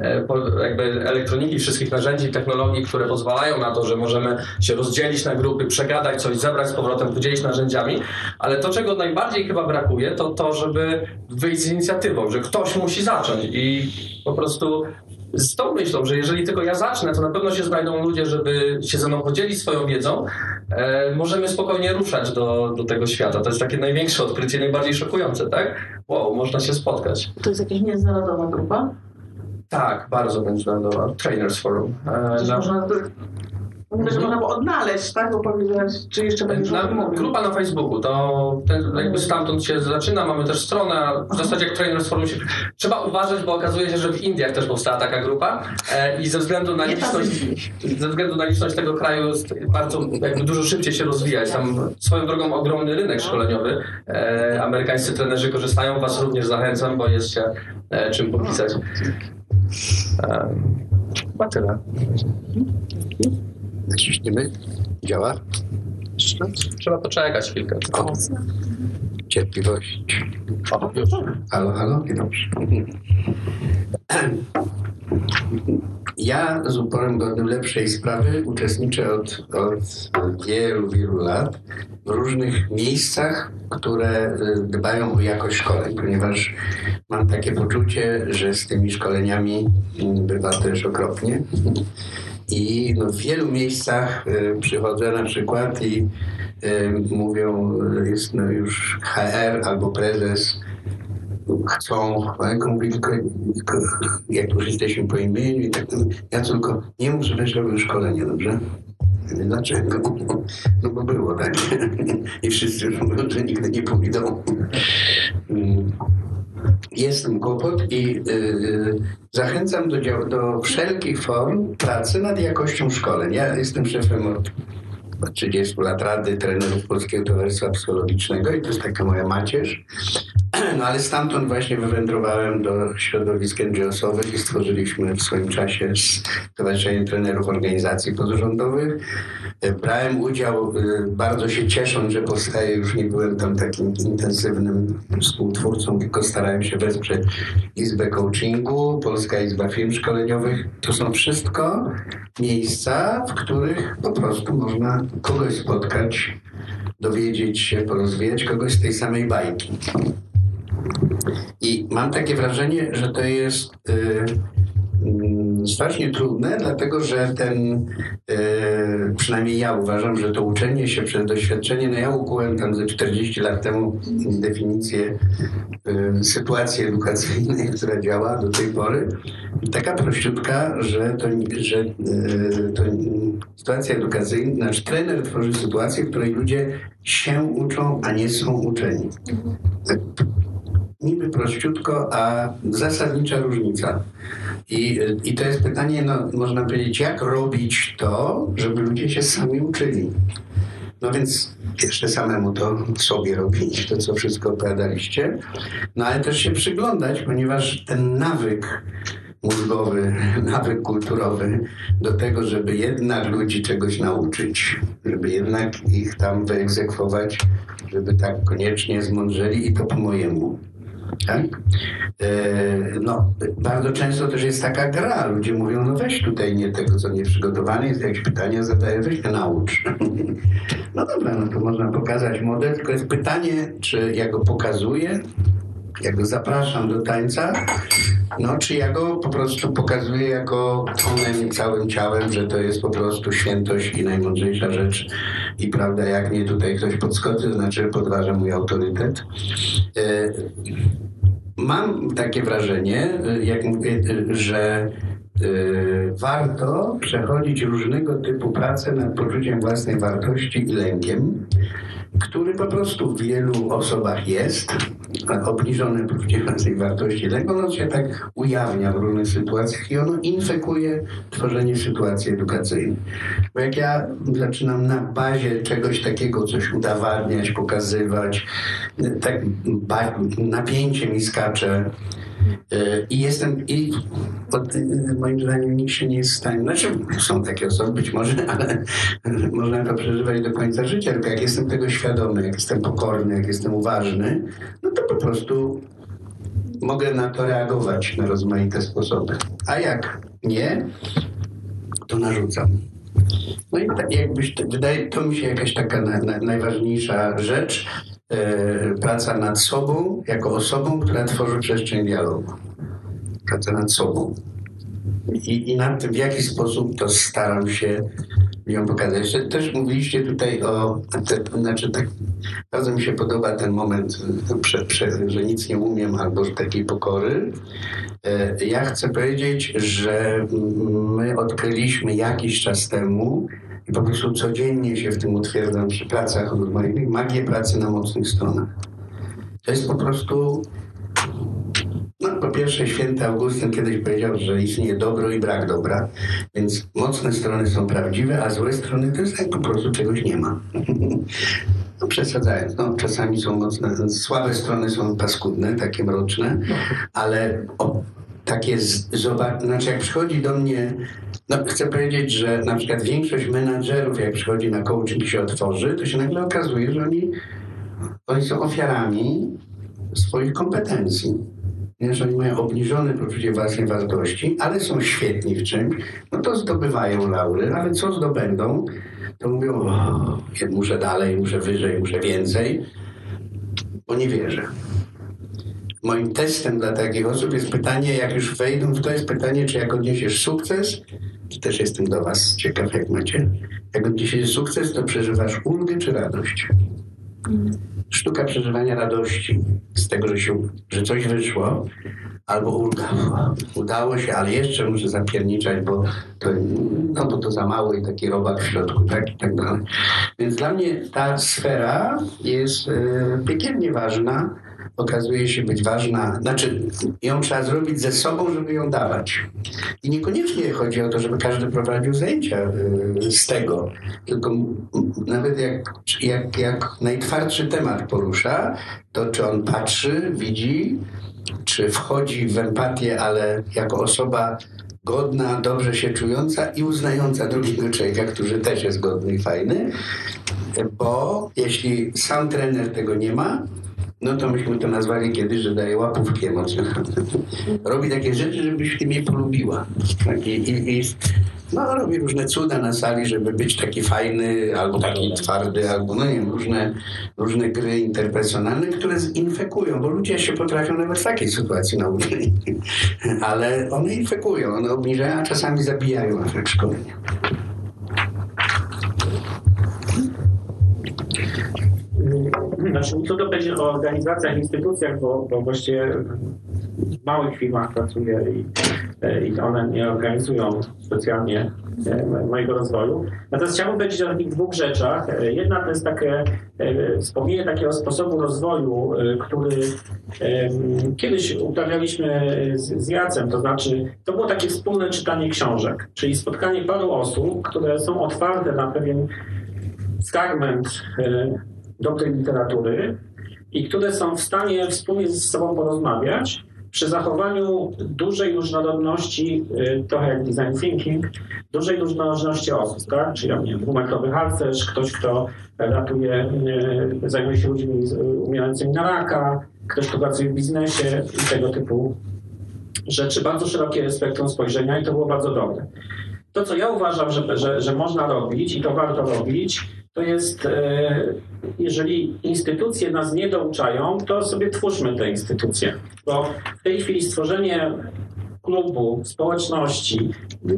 e, jakby elektroniki, wszystkich narzędzi, technologii, które pozwalają na to, że możemy się rozdzielić na grupy, przegadać coś, zebrać z powrotem, podzielić narzędziami, ale to, czego najbardziej chyba brakuje, to to, żeby wyjść z inicjatywą, że ktoś musi zacząć i po prostu z tą myślą, że jeżeli tylko ja zacznę, to na pewno się znajdą ludzie, żeby się ze mną podzielić swoją wiedzą, e, możemy spokojnie ruszać do, do tego świata. To jest takie największe odkrycie, najbardziej szokujące, tak? Wow, można się spotkać. To jest jakaś międzynarodowa grupa? Tak, bardzo międzynarodowa. Trainers Forum. E, na... można Myślę, że można było odnaleźć, tak? Bo powiedziałeś, czy jeszcze będziesz na, Grupa na Facebooku, to ten, jakby stamtąd się zaczyna, mamy też stronę, w zasadzie jak Trainers Forum się... Trzeba uważać, bo okazuje się, że w Indiach też powstała taka grupa e, i ze względu na liczność, ze względu na liczność tego kraju bardzo jakby dużo szybciej się rozwija. Jest tam swoją drogą ogromny rynek szkoleniowy. E, amerykańscy trenerzy korzystają, was również zachęcam, bo jest się e, czym popisać. E, chyba tyle. Naciśniemy. Działa? Trzeba poczekać chwilkę. O. Cierpliwość. O, już. Halo, halo? Dobrze. Ja z uporem godnym lepszej sprawy uczestniczę od, od wielu, wielu lat w różnych miejscach, które y, dbają o jakość szkoleń, ponieważ mam takie poczucie, że z tymi szkoleniami mm, bywa też okropnie. I w wielu miejscach y, przychodzę na przykład i y, mówią, jest no, już HR albo prezes chcą, tylko mówi tylko, tylko jak już jesteśmy po imieniu i tak. Ja tylko nie mów, żebyś robił szkolenie, dobrze? Dlaczego? No bo było tak. (laughs) I wszyscy mówią, że nigdy nie pójdą. Jest ten kłopot i yy, zachęcam do, do wszelkich form pracy nad jakością szkoleń. Ja jestem szefem od 30 lat Rady Trenerów Polskiego Towarzystwa Psychologicznego i to jest taka moja macierz. (clears throat) No ale stamtąd właśnie wywędrowałem do środowisk NGO-sowych i stworzyliśmy w swoim czasie Stowarzyszenie Trenerów Organizacji Pozarządowych. E, brałem udział, e, bardzo się ciesząc, że powstaje, już nie byłem tam takim intensywnym współtwórcą, tylko starałem się wesprzeć Izbę Coachingu, Polska Izba Firm Szkoleniowych. To są wszystko miejsca, w których po prostu można kogoś spotkać, dowiedzieć się, porozwijać kogoś z tej samej bajki. I mam takie wrażenie, że to jest y, mm, strasznie trudne, dlatego że ten, y, przynajmniej ja uważam, że to uczenie się przez doświadczenie, no ja ukułem tam ze 40 lat temu definicję y, sytuacji edukacyjnej, (laughs) która działa do tej pory. Taka prościutka, że to, że to sytuacja edukacyjna, nasz trener tworzy sytuację, w której ludzie się uczą, a nie są uczeni. Tak niby prościutko, a zasadnicza różnica. I, I to jest pytanie, no, można powiedzieć, jak robić to, żeby ludzie się sami uczyli. No więc jeszcze samemu to sobie robić, to co wszystko opowiadaliście, no ale też się przyglądać, ponieważ ten nawyk mózgowy, (laughs) nawyk kulturowy do tego, żeby jednak ludzi czegoś nauczyć, żeby jednak ich tam wyegzekwować, żeby tak koniecznie zmądrzeli i to po mojemu. Tak? E, no, bardzo często też jest taka gra. Ludzie mówią, no weź tutaj nie tego, co nie przygotowany, jest jakieś pytania zadaję, weź mnie naucz. (laughs) No dobra, no to można pokazać model, tylko jest pytanie, czy ja go pokazuję, jak go zapraszam do tańca, no czy ja go po prostu pokazuję jako tonem i całym ciałem, że to jest po prostu świętość i najmądrzejsza rzecz i prawda, jak mnie tutaj ktoś podskoczy, to znaczy podważa mój autorytet. E, mam takie wrażenie, jak mówię, że e, warto przechodzić różnego typu pracę nad poczuciem własnej wartości i lękiem, który po prostu w wielu osobach jest, obniżone poczucie własnej wartości, lęk, ono się tak ujawnia w różnych sytuacjach i ono infekuje tworzenie sytuacji edukacyjnej. Bo jak ja zaczynam na bazie czegoś takiego coś udowadniać, pokazywać, tak napięcie mi skacze, I jestem, i pod, moim zdaniem nikt się nie jest w stanie, znaczy są takie osoby być może, (laughs) ale można to przeżywać do końca życia, tylko jak jestem tego świadomy, jak jestem pokorny, jak jestem uważny, no to po prostu mogę na to reagować na rozmaite sposoby. A jak nie, to narzucam. No i tak jakbyś, wydaje, to mi się jakaś taka na, na, najważniejsza rzecz, E, praca nad sobą jako osobą, która tworzy przestrzeń dialogu. Praca nad sobą. I, i nad tym, w jaki sposób to staram się ją pokazać. Też mówiliście tutaj o, te, znaczy tak, bardzo mi się podoba ten moment, prze, prze, że nic nie umiem albo takiej pokory. E, ja chcę powiedzieć, że my odkryliśmy jakiś czas temu, i po prostu codziennie się w tym utwierdzam przy pracach rozmaitych, magię pracy na mocnych stronach. To jest po prostu no, po pierwsze, święty Augustyn kiedyś powiedział, że istnieje dobro i brak dobra, więc mocne strony są prawdziwe, a złe strony to jest jak po prostu czegoś nie ma. (laughs) No, przesadzając, no, czasami są mocne, słabe strony są paskudne, takie mroczne, ale o, takie zobacz, znaczy jak przychodzi do mnie no, chcę powiedzieć, że na przykład większość menadżerów, jak przychodzi na coaching i się otworzy, to się nagle okazuje, że oni, oni są ofiarami swoich kompetencji. ponieważ oni mają obniżone poczucie własnej wartości, ale są świetni w czymś, no to zdobywają laury, ale co zdobędą, to mówią, o, muszę dalej, muszę wyżej, muszę więcej, bo nie wierzę. Moim testem dla takich osób jest pytanie, jak już wejdą w to, jest pytanie, czy jak odniesiesz sukces, to też jestem do Was ciekaw, jak macie. Jak odniesiesz sukces, to przeżywasz ulgę czy radość? Sztuka przeżywania radości z tego, że, się, że coś wyszło, albo ulga. Udało się, ale jeszcze muszę zapierniczać, bo to, no, bo to za mało i taki robak w środku, tak i tak dalej. Więc dla mnie ta sfera jest e, piekielnie ważna okazuje się być ważna, znaczy ją trzeba zrobić ze sobą, żeby ją dawać. I niekoniecznie chodzi o to, żeby każdy prowadził zajęcia y, z tego, tylko nawet jak, jak, jak najtwardszy temat porusza, to czy on patrzy, widzi, czy wchodzi w empatię, ale jako osoba godna, dobrze się czująca i uznająca drugiego człowieka, który też jest godny i fajny, bo jeśli sam trener tego nie ma, no to myśmy to nazwali kiedyś, że daje łapówki emocjonalne. (laughs) Robi takie rzeczy, żebyś ty mnie polubiła. I, i, i, no, robi różne cuda na sali, żeby być taki fajny, albo taki twardy, albo no nie wiem, różne, różne gry interpersonalne, które zinfekują, bo ludzie się potrafią nawet w takiej sytuacji nauczyć. (laughs) Ale one infekują, one obniżają, a czasami zabijają efekt szkolenia. Znaczy, co to będzie o organizacjach, instytucjach, bo, bo właściwie w małych firmach pracuję i, i one nie organizują specjalnie e, mojego rozwoju. Natomiast chciałbym powiedzieć o takich dwóch rzeczach. E, jedna to jest takie e, wspomnienie takiego sposobu rozwoju, który kiedyś uprawialiśmy z, z Jacem, to znaczy to było takie wspólne czytanie książek, czyli spotkanie paru osób, które są otwarte na pewien fragment dobrej literatury i które są w stanie wspólnie ze sobą porozmawiać przy zachowaniu dużej różnorodności, y, trochę jak design thinking, dużej różnorodności osób, tak? Czyli ja wiem, dwumetrowy harcerz, ktoś, kto ratuje, y, zajmuje się ludźmi umierającymi na raka, ktoś, kto pracuje w biznesie i tego typu rzeczy. Bardzo szerokie spektrum spojrzenia i to było bardzo dobre. To, co ja uważam, że, że, że można robić i to warto robić, to jest, e, jeżeli instytucje nas nie douczają, to sobie twórzmy te instytucje. Bo w tej chwili stworzenie klubu, społeczności,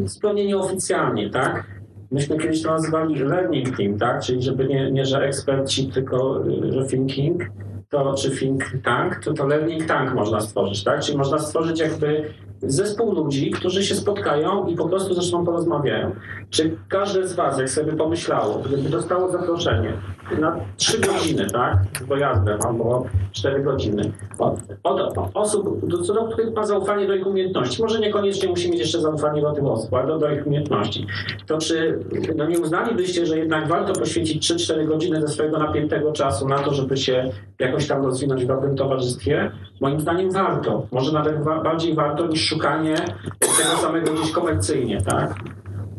zupełnie nieoficjalnie, tak? Myśmy kiedyś to nazywali learning team, tak? Czyli żeby nie, nie że eksperci, tylko że thinking, to czy think tank, to to learning tank można stworzyć, tak? Czyli można stworzyć jakby zespół ludzi, którzy się spotkają i po prostu zresztą porozmawiają. Czy każde z Was, jak sobie pomyślało, gdyby dostało zaproszenie na trzy godziny, tak, z dojazdem albo cztery godziny, od, od, osób, do, do których ma zaufanie do ich umiejętności, może niekoniecznie musi mieć jeszcze zaufanie do tych osób, ale do, do ich umiejętności, to czy no nie uznalibyście, że jednak warto poświęcić 3-4 godziny ze swojego napiętego czasu na to, żeby się jakoś tam rozwinąć w dobrym towarzystwie? Moim zdaniem warto. Może nawet wa bardziej warto niż szukanie tego samego gdzieś komercyjnie, tak?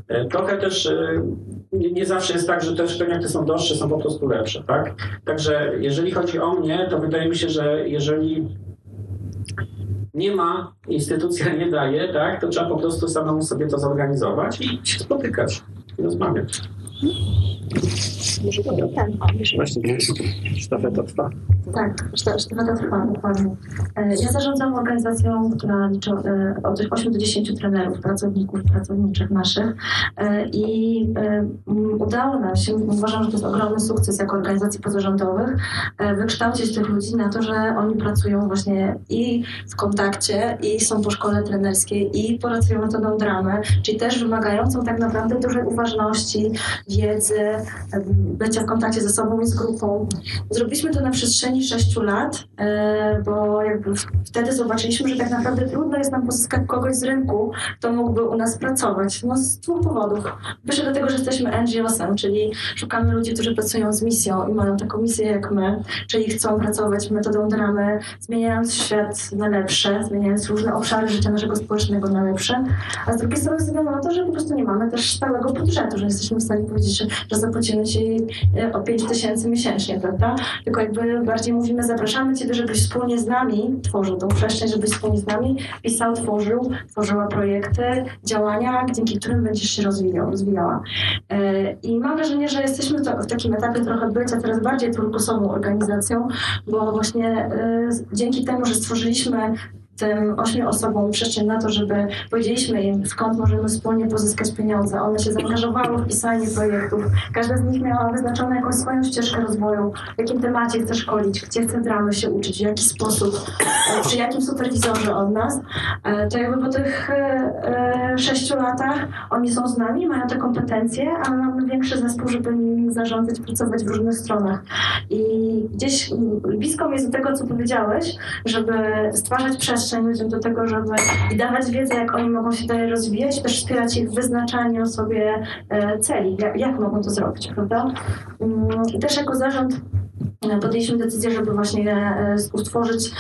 E, trochę też e, nie zawsze jest tak, że te szkolenia, które są droższe, są po prostu lepsze, tak? Także jeżeli chodzi o mnie, to wydaje mi się, że jeżeli nie ma, instytucja nie daje, tak, to trzeba po prostu samemu sobie to zorganizować i się spotykać i rozmawiać. Może to ten Właśnie sztafeta trwa. Tak, sztafeta trwa, dokładnie. E, ja zarządzam organizacją, która liczy e, od 8 do 10 trenerów, pracowników, pracowniczych naszych e, i udało nam się, uważam, że to jest ogromny sukces jako organizacji pozarządowych, wykształcić tych ludzi na to, że oni pracują właśnie i w kontakcie, i są po szkole trenerskiej, i pracują metodą dramy, czyli też wymagającą tak naprawdę dużej uważności, wiedzy, bycia w kontakcie ze sobą i z grupą. Zrobiliśmy to na przestrzeni sześciu lat, e, bo jakby wtedy zobaczyliśmy, że tak naprawdę trudno jest nam pozyskać kogoś z rynku, kto mógłby u nas pracować. No z dwóch powodów. Pierwsze dlatego, że jesteśmy Czyli szukamy ludzi, którzy pracują z misją i mają taką misję jak my, czyli chcą pracować metodą dramy, zmieniając świat na lepsze, zmieniając różne obszary życia naszego społecznego na lepsze, a z drugiej strony ze względu na to, że po prostu nie mamy też stałego budżetu, że jesteśmy w stanie powiedzieć, że, że zapłacimy ci e, o 5 tysięcy miesięcznie, prawda? Tylko jakby bardziej mówimy, zapraszamy Ciebie, żebyś wspólnie z nami tworzył tą przestrzeń, żebyś wspólnie z nami pisał, tworzył, tworzyła projekty, działania, dzięki którym będziesz się rozwijał, rozwijała. I mam wrażenie, że jesteśmy w takim etapie trochę bycia coraz bardziej turkusową organizacją, bo właśnie dzięki temu, że stworzyliśmy tym ośmiu osobom przestrzeń na to, żeby powiedzieliśmy im, skąd możemy wspólnie pozyskać pieniądze. One się zaangażowały w pisanie projektów. Każda z nich miała wyznaczoną jakąś swoją ścieżkę rozwoju, w jakim temacie chce szkolić, gdzie chce dramy się uczyć, w jaki sposób, e, przy jakim superwizorze od nas. E, to jakby po tych e, sześciu latach oni są z nami, mają te kompetencje, ale mamy większy zespół, żeby nimi zarządzać, pracować w różnych stronach. I gdzieś blisko jest do tego, co powiedziałeś, żeby stwarzać przestrzeń przestrzeń ludziom do tego, żeby dawać wiedzę, jak oni mogą się dalej rozwijać, też wspierać ich w wyznaczaniu sobie e, celi, jak, jak mogą to zrobić, prawda? Mm, I też jako zarząd podjęliśmy decyzję, żeby właśnie e, utworzyć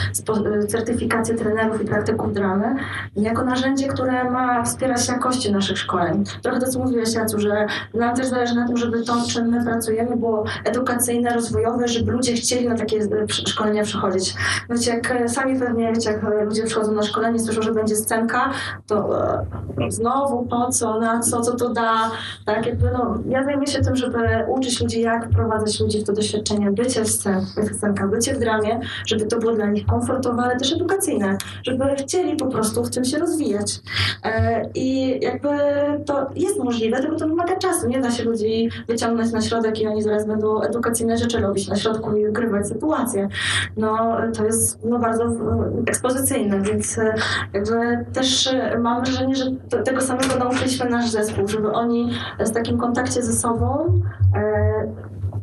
e, certyfikację trenerów i praktyków dramy jako narzędzie, które ma wspierać jakości naszych szkoleń. Trochę to, co mówiłeś, Jacu, że nam też zależy na tym, żeby to, czym my pracujemy, było edukacyjne, rozwojowe, żeby ludzie chcieli na takie e, szkolenia przychodzić. Wiecie, jak sami pewnie wiecie, jak ludzie przychodzą na szkolenie, słyszą, że będzie scenka, to znowu po co, na co, co to da, tak, jakby no, ja zajmuję się tym, żeby uczyć ludzi, jak wprowadzać ludzi w to doświadczenie bycia scenka, bycie w dramie, żeby to było dla nich komfortowe, ale też edukacyjne, żeby chcieli po prostu w tym się rozwijać. E, I jakby to jest możliwe, tylko to wymaga czasu. Nie da się ludzi wyciągnąć na środek i oni zaraz będą edukacyjne rzeczy robić na środku i ukrywać sytuację. No to jest no, bardzo ekspozycyjne, więc e, jakby też e, mam wrażenie, że tego samego nauczyliśmy nasz zespół, żeby oni w takim kontakcie ze sobą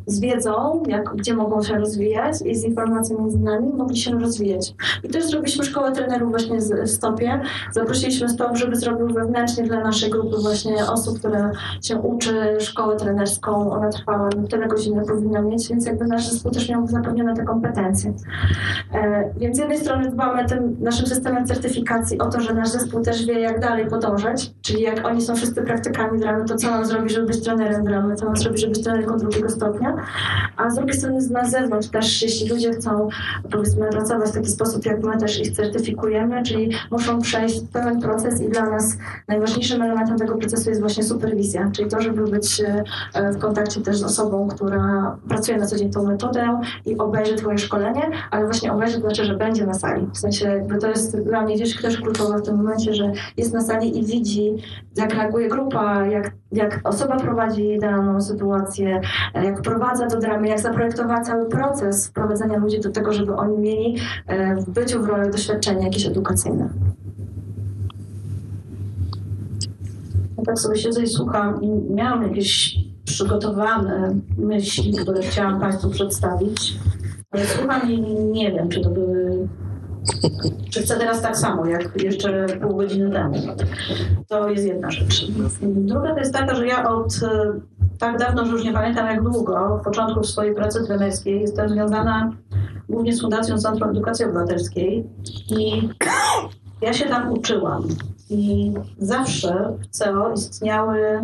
z wiedzą, jak, gdzie mogą się rozwijać i z informacją między nami mogli się rozwijać. I też zrobiliśmy szkołę trenerów właśnie w Stopie. Zaprosiliśmy Stop, żeby zrobił wewnętrznie dla naszej grupy właśnie osób, które się uczy szkołę trenerską. Ona trwała tyle godzin, powinna mieć, więc jakby nasz zespół też miał zapewnione te kompetencje. E, więc z jednej strony dbamy tym naszym systemem certyfikacji o to, że nasz zespół też wie, jak dalej podążać, czyli jak oni są wszyscy praktykami dramy, to co mam zrobić, żeby być trenerem dramy, co mam zrobić, żeby być trenerem drugiego stopnia, a z drugiej strony na zewnątrz też, jeśli ludzie chcą powiedzmy pracować w taki sposób, jak my też ich certyfikujemy, czyli muszą przejść pełen proces i dla nas najważniejszym elementem tego procesu jest właśnie superwizja, czyli to, żeby być e, w kontakcie też z osobą, która pracuje na co dzień tą metodę i obejrzy twoje szkolenie, ale właśnie obejrzy to znaczy, że będzie na sali. W sensie jakby to jest dla mnie też kluczowe w tym momencie, że jest na sali i widzi, jak reaguje grupa, jak, jak osoba prowadzi daną sytuację, jak prowadza to dramy, jak zaprojektowała cały proces wprowadzania ludzi do tego, żeby oni mieli e, w byciu w roli doświadczenia jakieś edukacyjne. Ja tak sobie siedzę i słucham i miałam jakieś przygotowane myśli, które chciałam Państwu przedstawić, ale słucham i nie wiem, czy to były czy chcę teraz tak samo, jak jeszcze pół godziny temu? To jest jedna rzecz. Druga to jest taka, że ja od e, tak dawno, że już nie pamiętam jak długo, od początku swojej pracy trenerskiej jestem związana głównie z Fundacją Centrum Edukacji Obywatelskiej i ja się tam uczyłam. I zawsze w CEO istniały,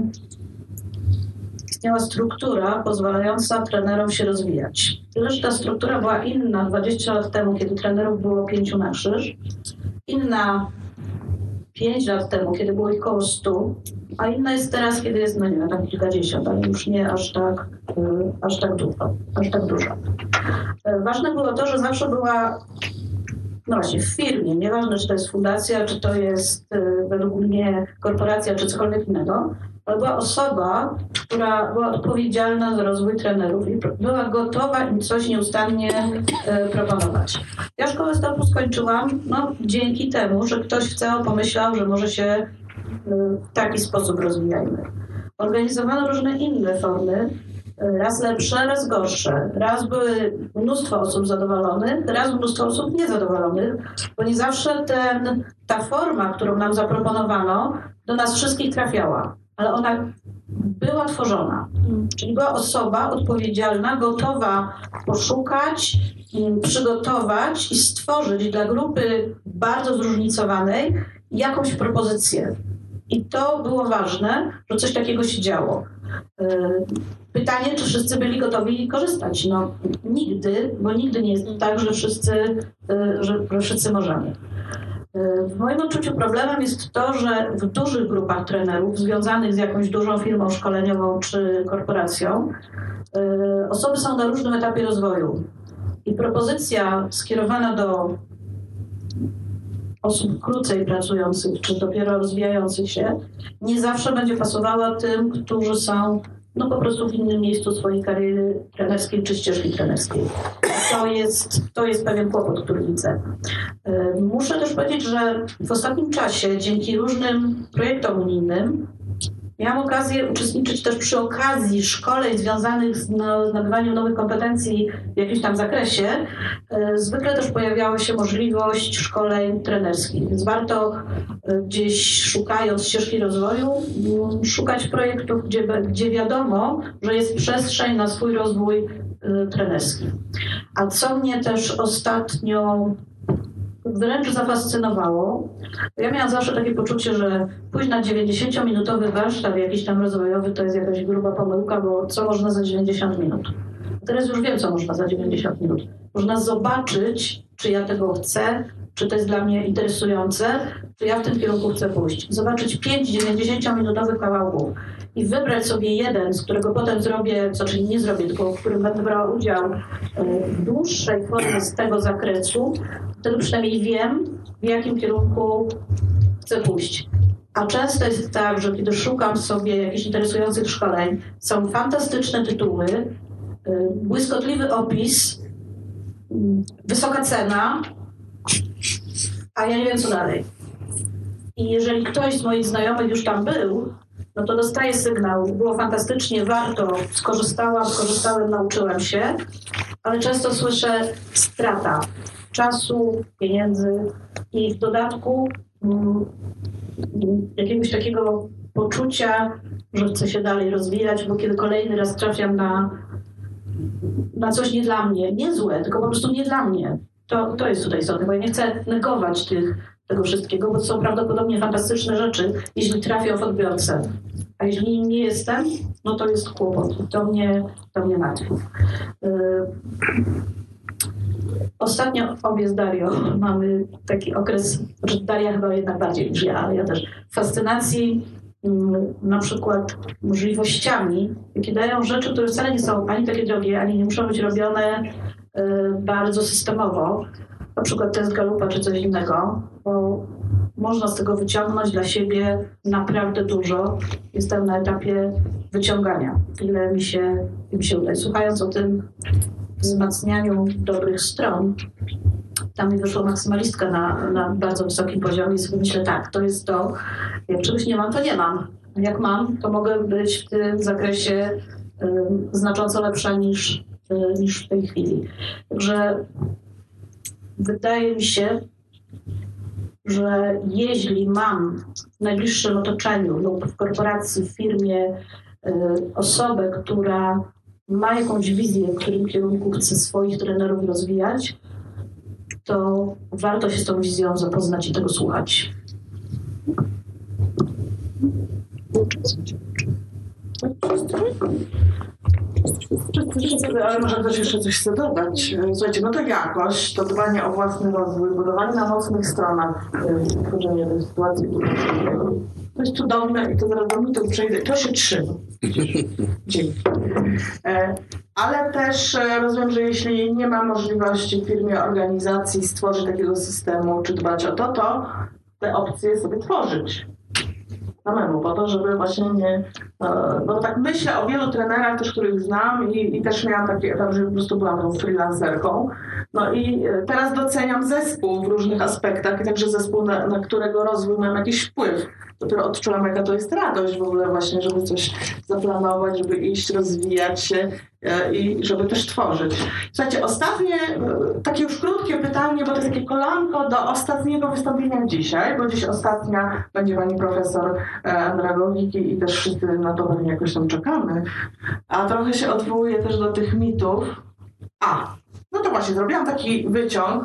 istniała struktura pozwalająca trenerom się rozwijać. Tyle, że ta struktura była inna 20 lat temu, kiedy trenerów było pięciu na krzyż, inna 5 lat temu, kiedy było ich około 100, a inna jest teraz, kiedy jest, no nie wiem, tam kilkadziesiąt, ale już nie aż tak, y, aż tak dużo. Aż tak dużo. E, ważne było to, że zawsze była no właśnie, w firmie, nieważne czy to jest fundacja, czy to jest y, według mnie korporacja, czy cokolwiek innego, ale była osoba, która była odpowiedzialna za rozwój trenerów i była gotowa im coś nieustannie y, proponować. Ja szkołę stopu skończyłam no, dzięki temu, że ktoś w CEO pomyślał, że może się w taki sposób rozwijajmy. Organizowano różne inne formy, raz lepsze, raz gorsze. Raz były mnóstwo osób zadowolonych, raz mnóstwo osób niezadowolonych, bo nie zawsze ten, ta forma, którą nam zaproponowano, do nas wszystkich trafiała, ale ona była tworzona. Czyli była osoba odpowiedzialna, gotowa poszukać, przygotować i stworzyć dla grupy bardzo zróżnicowanej jakąś propozycję. I to było ważne, że coś takiego się działo. Pytanie, czy wszyscy byli gotowi korzystać? No nigdy, bo nigdy nie jest tak, że wszyscy, y, że, że wszyscy możemy. Y, w moim odczuciu problemem jest to, że w dużych grupach trenerów związanych z jakąś dużą firmą szkoleniową czy korporacją y, osoby są na różnym etapie rozwoju. I propozycja skierowana do osób krócej pracujących czy dopiero rozwijających się nie zawsze będzie pasowała tym, którzy są no po prostu w innym miejscu swojej kariery trenerskiej czy ścieżki trenerskiej. To jest, to jest pewien kłopot, który widzę. Muszę też powiedzieć, że w ostatnim czasie dzięki różnym projektom unijnym Miałam okazję uczestniczyć też przy okazji szkoleń związanych z, nabywaniem nowych kompetencji w jakimś tam zakresie. E, zwykle też pojawiała się możliwość szkoleń trenerskich, więc warto e, gdzieś szukając ścieżki rozwoju, mm, szukać projektów, gdzie, gdzie wiadomo, że jest przestrzeń na swój rozwój e, trenerski. A co mnie też ostatnio wręcz zafascynowało. Ja miałam zawsze takie poczucie, że pójść na 90-minutowy warsztat jakiś tam rozwojowy to jest jakaś gruba pomyłka, bo co można za 90 minut? Teraz już wiem, co można za 90 minut. Można zobaczyć, czy ja tego chcę, czy to jest dla mnie interesujące, czy ja w tym kierunku chcę pójść. Zobaczyć 5 90-minutowych kawałków i wybrać sobie jeden, z którego potem zrobię, co czyli nie zrobię, tylko w którym będę brała udział e, w dłuższej formie z tego zakresu, wtedy przynajmniej wiem, w jakim kierunku chcę pójść. A często jest tak, że kiedy szukam sobie jakichś interesujących szkoleń, są fantastyczne tytuły, e, błyskotliwy opis, wysoka cena, a ja nie wiem co dalej. I jeżeli ktoś z moich znajomych już tam był, no to dostaję sygnał, było fantastycznie, warto, skorzystałam, skorzystałem, nauczyłem się, ale często słyszę strata czasu, pieniędzy i w dodatku mm, jakiegoś takiego poczucia, że chcę się dalej rozwijać, bo kiedy kolejny raz trafiam na, na coś nie dla mnie, nie złe, tylko po prostu nie dla mnie, to, to jest tutaj istotne, bo ja nie chcę negować tych tego wszystkiego, bo to są prawdopodobnie fantastyczne rzeczy, jeśli trafią w odbiorcę. A jeśli nie jestem, no to jest kłopot. To mnie, to mnie martwi. Y, ostatnio obie z Dario mamy taki okres, znaczy Daria chyba jednak bardziej niż ja, ale ja też, fascynacji mm, na przykład możliwościami, jakie dają rzeczy, które wcale nie są ani takie drogie, ani nie muszą być robione y, bardzo systemowo, na przykład test Galupa czy coś innego, bo można z tego wyciągnąć dla siebie naprawdę dużo. Jestem na etapie wyciągania, ile mi się, mi się uda. Słuchając o tym wzmacnianiu dobrych stron, tam mi wyszła maksymalistka na, na bardzo wysokim poziomie i sobie myślę, tak, to jest to, jak czegoś nie mam, to nie mam. Jak mam, to mogę być w tym zakresie y, znacząco lepsza niż, y, niż w tej chwili. Także wydaje mi się, że jeśli mam w najbliższym otoczeniu lub w korporacji, w firmie y, osobę, która ma jakąś wizję, w którym kierunku chce swoich trenerów rozwijać, to warto się z tą wizją zapoznać i tego słuchać. Wszyscy, ale może ktoś jeszcze coś chce dodać. Słuchajcie, no to jakość, to dbanie o własny rozwój, budowanie na mocnych stronach, tworzenie tej sytuacji. To jest cudowne i to zaraz do mitu przejdę. To się trzyma. Dzięki. E, ale też e, rozumiem, że jeśli nie ma możliwości w firmie, organizacji stworzyć takiego systemu, czy dbać o to, to te opcje sobie tworzyć samemu, po to, żeby właśnie nie... E, bo tak myślę o wielu trenerach też, których znam i, i też miałam taki etap, że po prostu byłam tą freelancerką. No i e, teraz doceniam zespół w różnych aspektach i także zespół, na, na którego rozwój mam jakiś wpływ. Dopiero odczułam, jaka to jest radość w ogóle właśnie, żeby coś zaplanować, żeby iść, rozwijać się e, i żeby też tworzyć. Słuchajcie, ostatnie, takie już krótkie pytanie, bo to jest takie kolanko do ostatniego wystąpienia dzisiaj, bo dziś ostatnia będzie pani profesor andragogiki i też wszyscy na to pewnie jakoś tam czekamy. A trochę się odwołuje też do tych mitów. A, to właśnie, zrobiłam taki wyciąg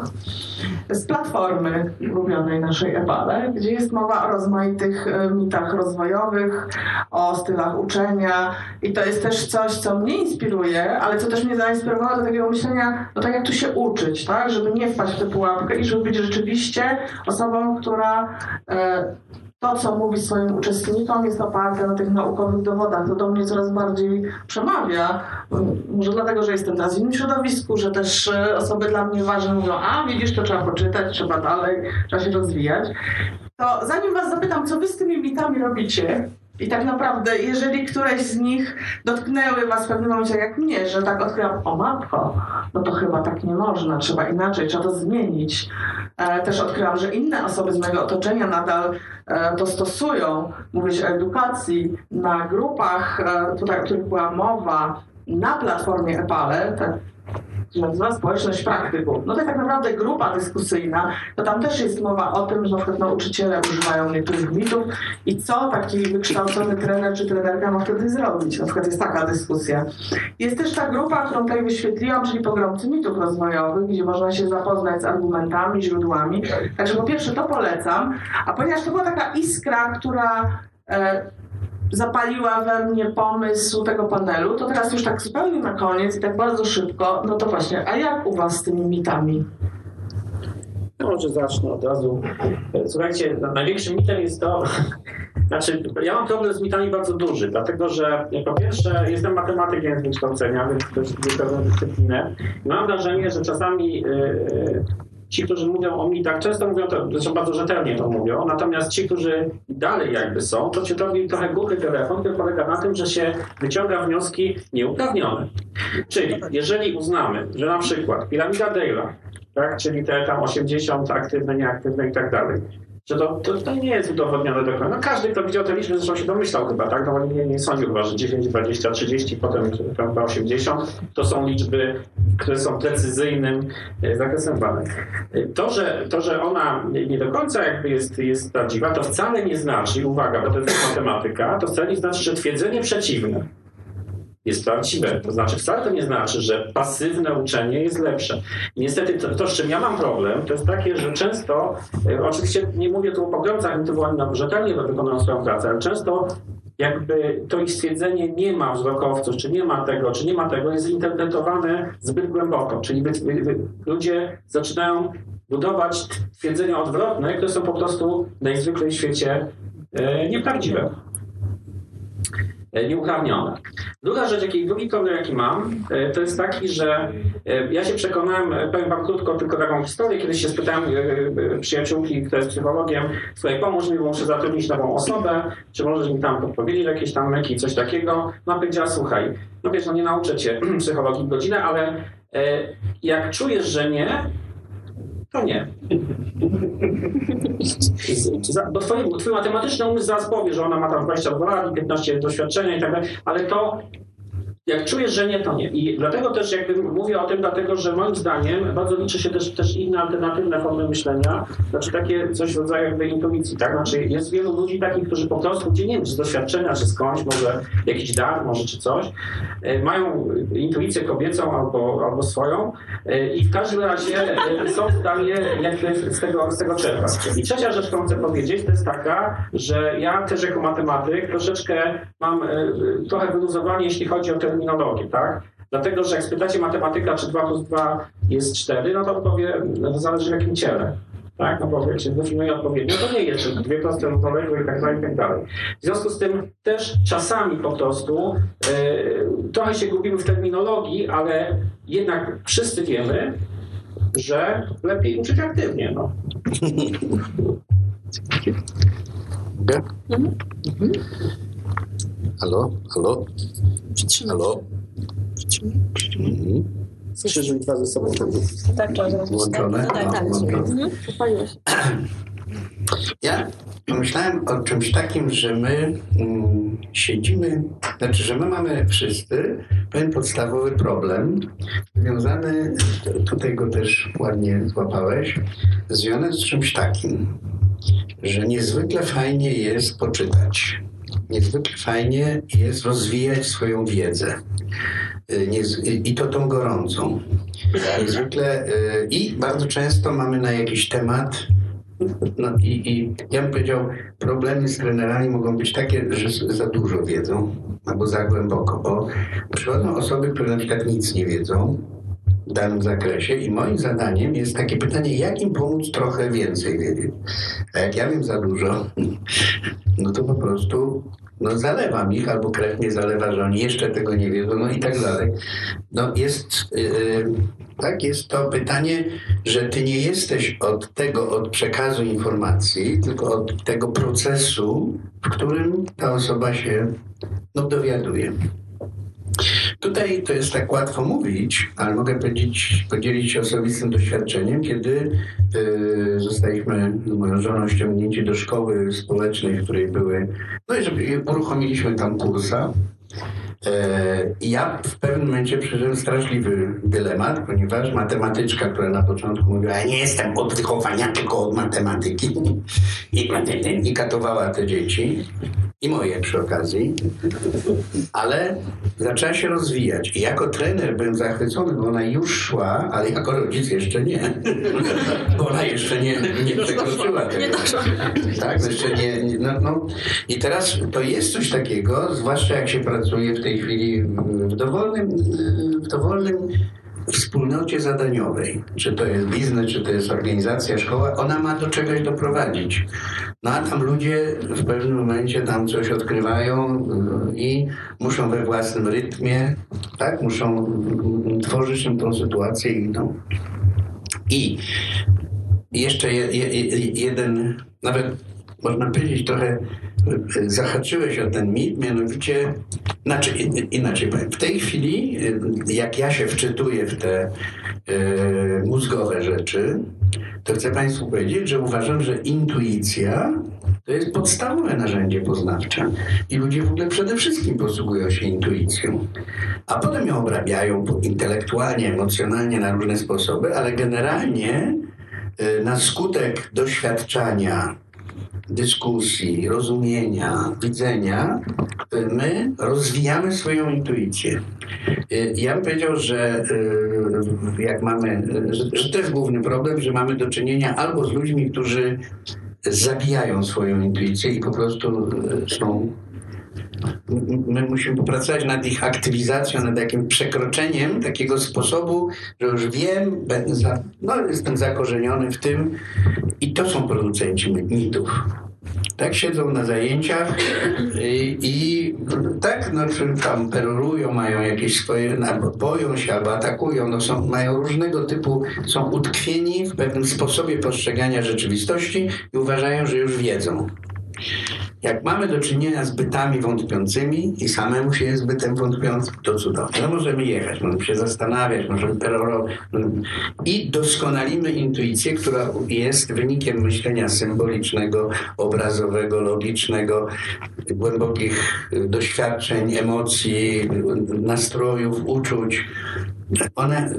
z platformy ulubionej naszej Epale, gdzie jest mowa o rozmaitych e, mitach rozwojowych, o stylach uczenia. I to jest też coś, co mnie inspiruje, ale co też mnie zainspirowało do takiego myślenia, no tak jak tu się uczyć, tak, żeby nie wpaść w tę pułapkę i żeby być rzeczywiście osobą, która e, to, co mówi swoim uczestnikom, jest oparte na tych naukowych dowodach. To do mnie coraz bardziej przemawia. Może dlatego, że jestem na innym środowisku, że też e, osoby dla mnie ważne mówią, a widzisz, to trzeba poczytać, trzeba dalej, trzeba się rozwijać. To zanim was zapytam, co wy z tymi mitami robicie, i tak naprawdę, jeżeli któreś z nich dotknęły was w pewnym momencie, jak mnie, że tak odkryłam, o matko, no to chyba tak nie można, trzeba inaczej, trzeba to zmienić. E, też odkryłam, że inne osoby z mojego otoczenia nadal e, to stosują. Mówić o edukacji na grupach, e, tutaj, o których była mowa, na platformie Epale, tak nazywa społeczność praktyków. No to tak naprawdę grupa dyskusyjna, to tam też jest mowa o tym, że na przykład nauczyciele używają niektórych mitów i co taki wykształcony trener czy trenerka ma wtedy zrobić. Na przykład jest taka dyskusja. Jest też ta grupa, którą tutaj wyświetliłam, czyli pogromcy mitów rozwojowych, gdzie można się zapoznać z argumentami, źródłami. Także po pierwsze to polecam, a ponieważ to była taka iskra, która e, zapaliła we mnie pomysł tego panelu, to teraz już tak zupełnie na koniec i tak bardzo szybko, no to właśnie, a jak u Was z tymi mitami? No, może zacznę od razu. Słuchajcie, największym mitem jest to, (laughs) znaczy ja mam problem z mitami bardzo duży, dlatego że po pierwsze jestem matematykiem z wykształcenia, więc to jest pewną dyscyplinę. Mam wrażenie, że czasami yy, ci, którzy mówią o mitach, często mówią to, zresztą bardzo rzetelnie to mówią, natomiast ci, którzy dalej jakby są, to się robi trochę głuchy telefon, który polega na tym, że się wyciąga wnioski nieuprawnione. Czyli jeżeli uznamy, że na przykład piramida Dale'a, tak, czyli te tam 80 aktywne, nieaktywne i tak dalej, że to, to, to, nie jest udowodnione do końca. No każdy, kto widział te liczby, zresztą się domyślał chyba, tak? No nie, nie sądził chyba, że 10, 20, 30, potem chyba 80 to są liczby, które są precyzyjnym e, zakresem badań. To, że, to, że ona nie do końca jakby jest, jest prawdziwa, to wcale nie znaczy, uwaga, bo to jest matematyka, to wcale nie znaczy, że twierdzenie przeciwne jest prawdziwe. To znaczy, wcale to nie znaczy, że pasywne uczenie jest lepsze. niestety to, to, z czym ja mam problem, to jest takie, że często, e, oczywiście nie mówię tu o pogromcach, to oni rzetelnie wykonują swoją pracę, ale często jakby to ich stwierdzenie nie ma wzrokowców, czy nie ma tego, czy nie ma tego, jest interpretowane zbyt głęboko. Czyli ludzie zaczynają budować twierdzenia odwrotne, które są po prostu najzwyklej w świecie e, nieprawdziwe. E, nieuprawnione. Druga rzecz, jaki, drugi problem, jaki mam, e, to jest taki, że e, ja się przekonałem, powiem wam krótko tylko taką historię, kiedyś się spytałem przyjaciółki, która jest psychologiem, słuchaj, pomóż mi, bo muszę zatrudnić nową osobę, czy możesz mi tam podpowiedzieć jakieś tam leki, coś takiego. No powiedziała, słuchaj, no wiesz, no nie nauczę cię (clears throat) psychologii godzinę, ale jak czujesz, że nie, to nie. Bo twój, twój matematyczny umysł zaraz powie, że ona ma tam 22 lat, 15 doświadczenia i tak dalej, ale to jak czujesz, że nie, to nie. I dlatego też jakby mówię o tym, dlatego że moim zdaniem bardzo liczy się też, też inne alternatywne formy myślenia, znaczy takie coś w rodzaju jakby intuicji, tak? Znaczy jest wielu ludzi takich, którzy po prostu, gdzie nie wiem, czy z doświadczenia, czy skądś, może jakiś dar, może czy coś, e, mają intuicję kobiecą albo, albo swoją e, i w każdym razie e, są w stanie jakby z tego, z tego czerpać. I trzecia rzecz, którą chcę powiedzieć, to jest taka, że ja też jako matematyk troszeczkę mam trochę wyluzowanie, jeśli chodzi o ten terminologię, tak? Dlatego, że jak spytacie matematyka, czy 2 plus 2 jest 4, no to odpowie, no to zależy w jakim ciele. Tak, no bo jak się definiuje odpowiednio, to nie jest dwie proste równoległe i tak dalej, i tak dalej. W związku z tym też czasami po prostu yy, trochę się gubimy w terminologii, ale jednak wszyscy wiemy, że lepiej uczyć aktywnie. No. (laughs) Mhm. Mhm. Halo? Halo? Halo? Mhm. Skrzyżuj dwa ze sobą. Tak, trzeba zrobić. Włączone? Tak, tak. Mhm. Ja pomyślałem o czymś takim, że my mm, siedzimy, znaczy, że my mamy wszyscy pewien podstawowy problem związany, tutaj go też ładnie złapałeś, związany z czymś takim, że niezwykle fajnie jest poczytać niezwykle fajnie jest rozwijać swoją wiedzę. Y, I to tą gorącą. Zwykle y, i bardzo często mamy na jakiś temat no i, i ja bym powiedział, problemy z trenerami mogą być takie, że za dużo wiedzą albo za głęboko, bo przychodzą osoby, które na przykład nic nie wiedzą w danym zakresie i moim zadaniem jest takie pytanie, jak im pomóc trochę więcej wiedzieć. A jak ja wiem za dużo, no to po prostu no zalewam ich, albo krew mnie zalewa, że oni jeszcze tego nie wiedzą, no i tak dalej. No jest, yy, tak, jest to pytanie, że ty nie jesteś od tego, od przekazu informacji, tylko od tego procesu, w którym ta osoba się no, dowiaduje. Tutaj to jest tak łatwo mówić, ale mogę powiedzieć, podzielić się osobistym doświadczeniem, kiedy y, zostaliśmy z moją żoną ściągnięci do szkoły społecznej, w której były, no i żeby, uruchomiliśmy tam kursa. E, ja w pewnym momencie przeżyłem straszliwy dylemat, ponieważ matematyczka, która na początku mówiła, ja nie jestem od wychowania, tylko od matematyki i, i katowała te dzieci i moje przy okazji, ale zaczęła się rozwijać. I jako trener byłem zachwycony, bo ona już szła, ale jako rodzic jeszcze nie. Bo ona jeszcze nie, nie przekroczyła tego. Tak, jeszcze nie. nie no, no. I teraz to jest coś takiego, zwłaszcza jak się pracuje w tej chwili w dowolnym, w dowolnym wspólnocie zadaniowej, czy to jest biznes, czy to jest organizacja, szkoła, ona ma do czegoś doprowadzić. No a tam ludzie w pewnym momencie tam coś odkrywają y, i muszą we własnym rytmie, tak, muszą tworzyć im tą sytuację i idą. I jeszcze je, je, jeden, nawet można powiedzieć trochę zahaczyłeś o ten mit, mianowicie znaczy, inaczej powiem. W tej chwili, jak ja się wczytuję w te e, mózgowe rzeczy, to chcę Państwu powiedzieć, że uważam, że intuicja to jest podstawowe narzędzie poznawcze. I ludzie w ogóle przede wszystkim posługują się intuicją. A potem ją obrabiają intelektualnie, emocjonalnie na różne sposoby, ale generalnie e, na skutek doświadczania, dyskusji, rozumienia, widzenia, my rozwijamy swoją intuicję. Y, ja bym powiedział, że y, jak mamy, że to jest główny problem, że mamy do czynienia albo z ludźmi, którzy zabijają swoją intuicję i po prostu y, są my musimy popracować nad ich aktywizacją, nad takim przekroczeniem takiego sposobu, że już wiem, no, jestem zakorzeniony w tym i to są producenci mitów. Tak siedzą na zajęciach i, i tak no, tam perorują, mają jakieś swoje, boją się, albo atakują, no, są, mają różnego typu, są utkwieni w pewnym sposobie postrzegania rzeczywistości i uważają, że już wiedzą. Jak mamy do czynienia z bytami wątpiącymi i samemu się jest bytem wątpiącym, to cudownie. No możemy jechać, możemy się zastanawiać, możemy perorować i doskonalimy intuicję, która jest wynikiem myślenia symbolicznego, obrazowego, logicznego, głębokich doświadczeń, emocji, nastrojów, uczuć. One,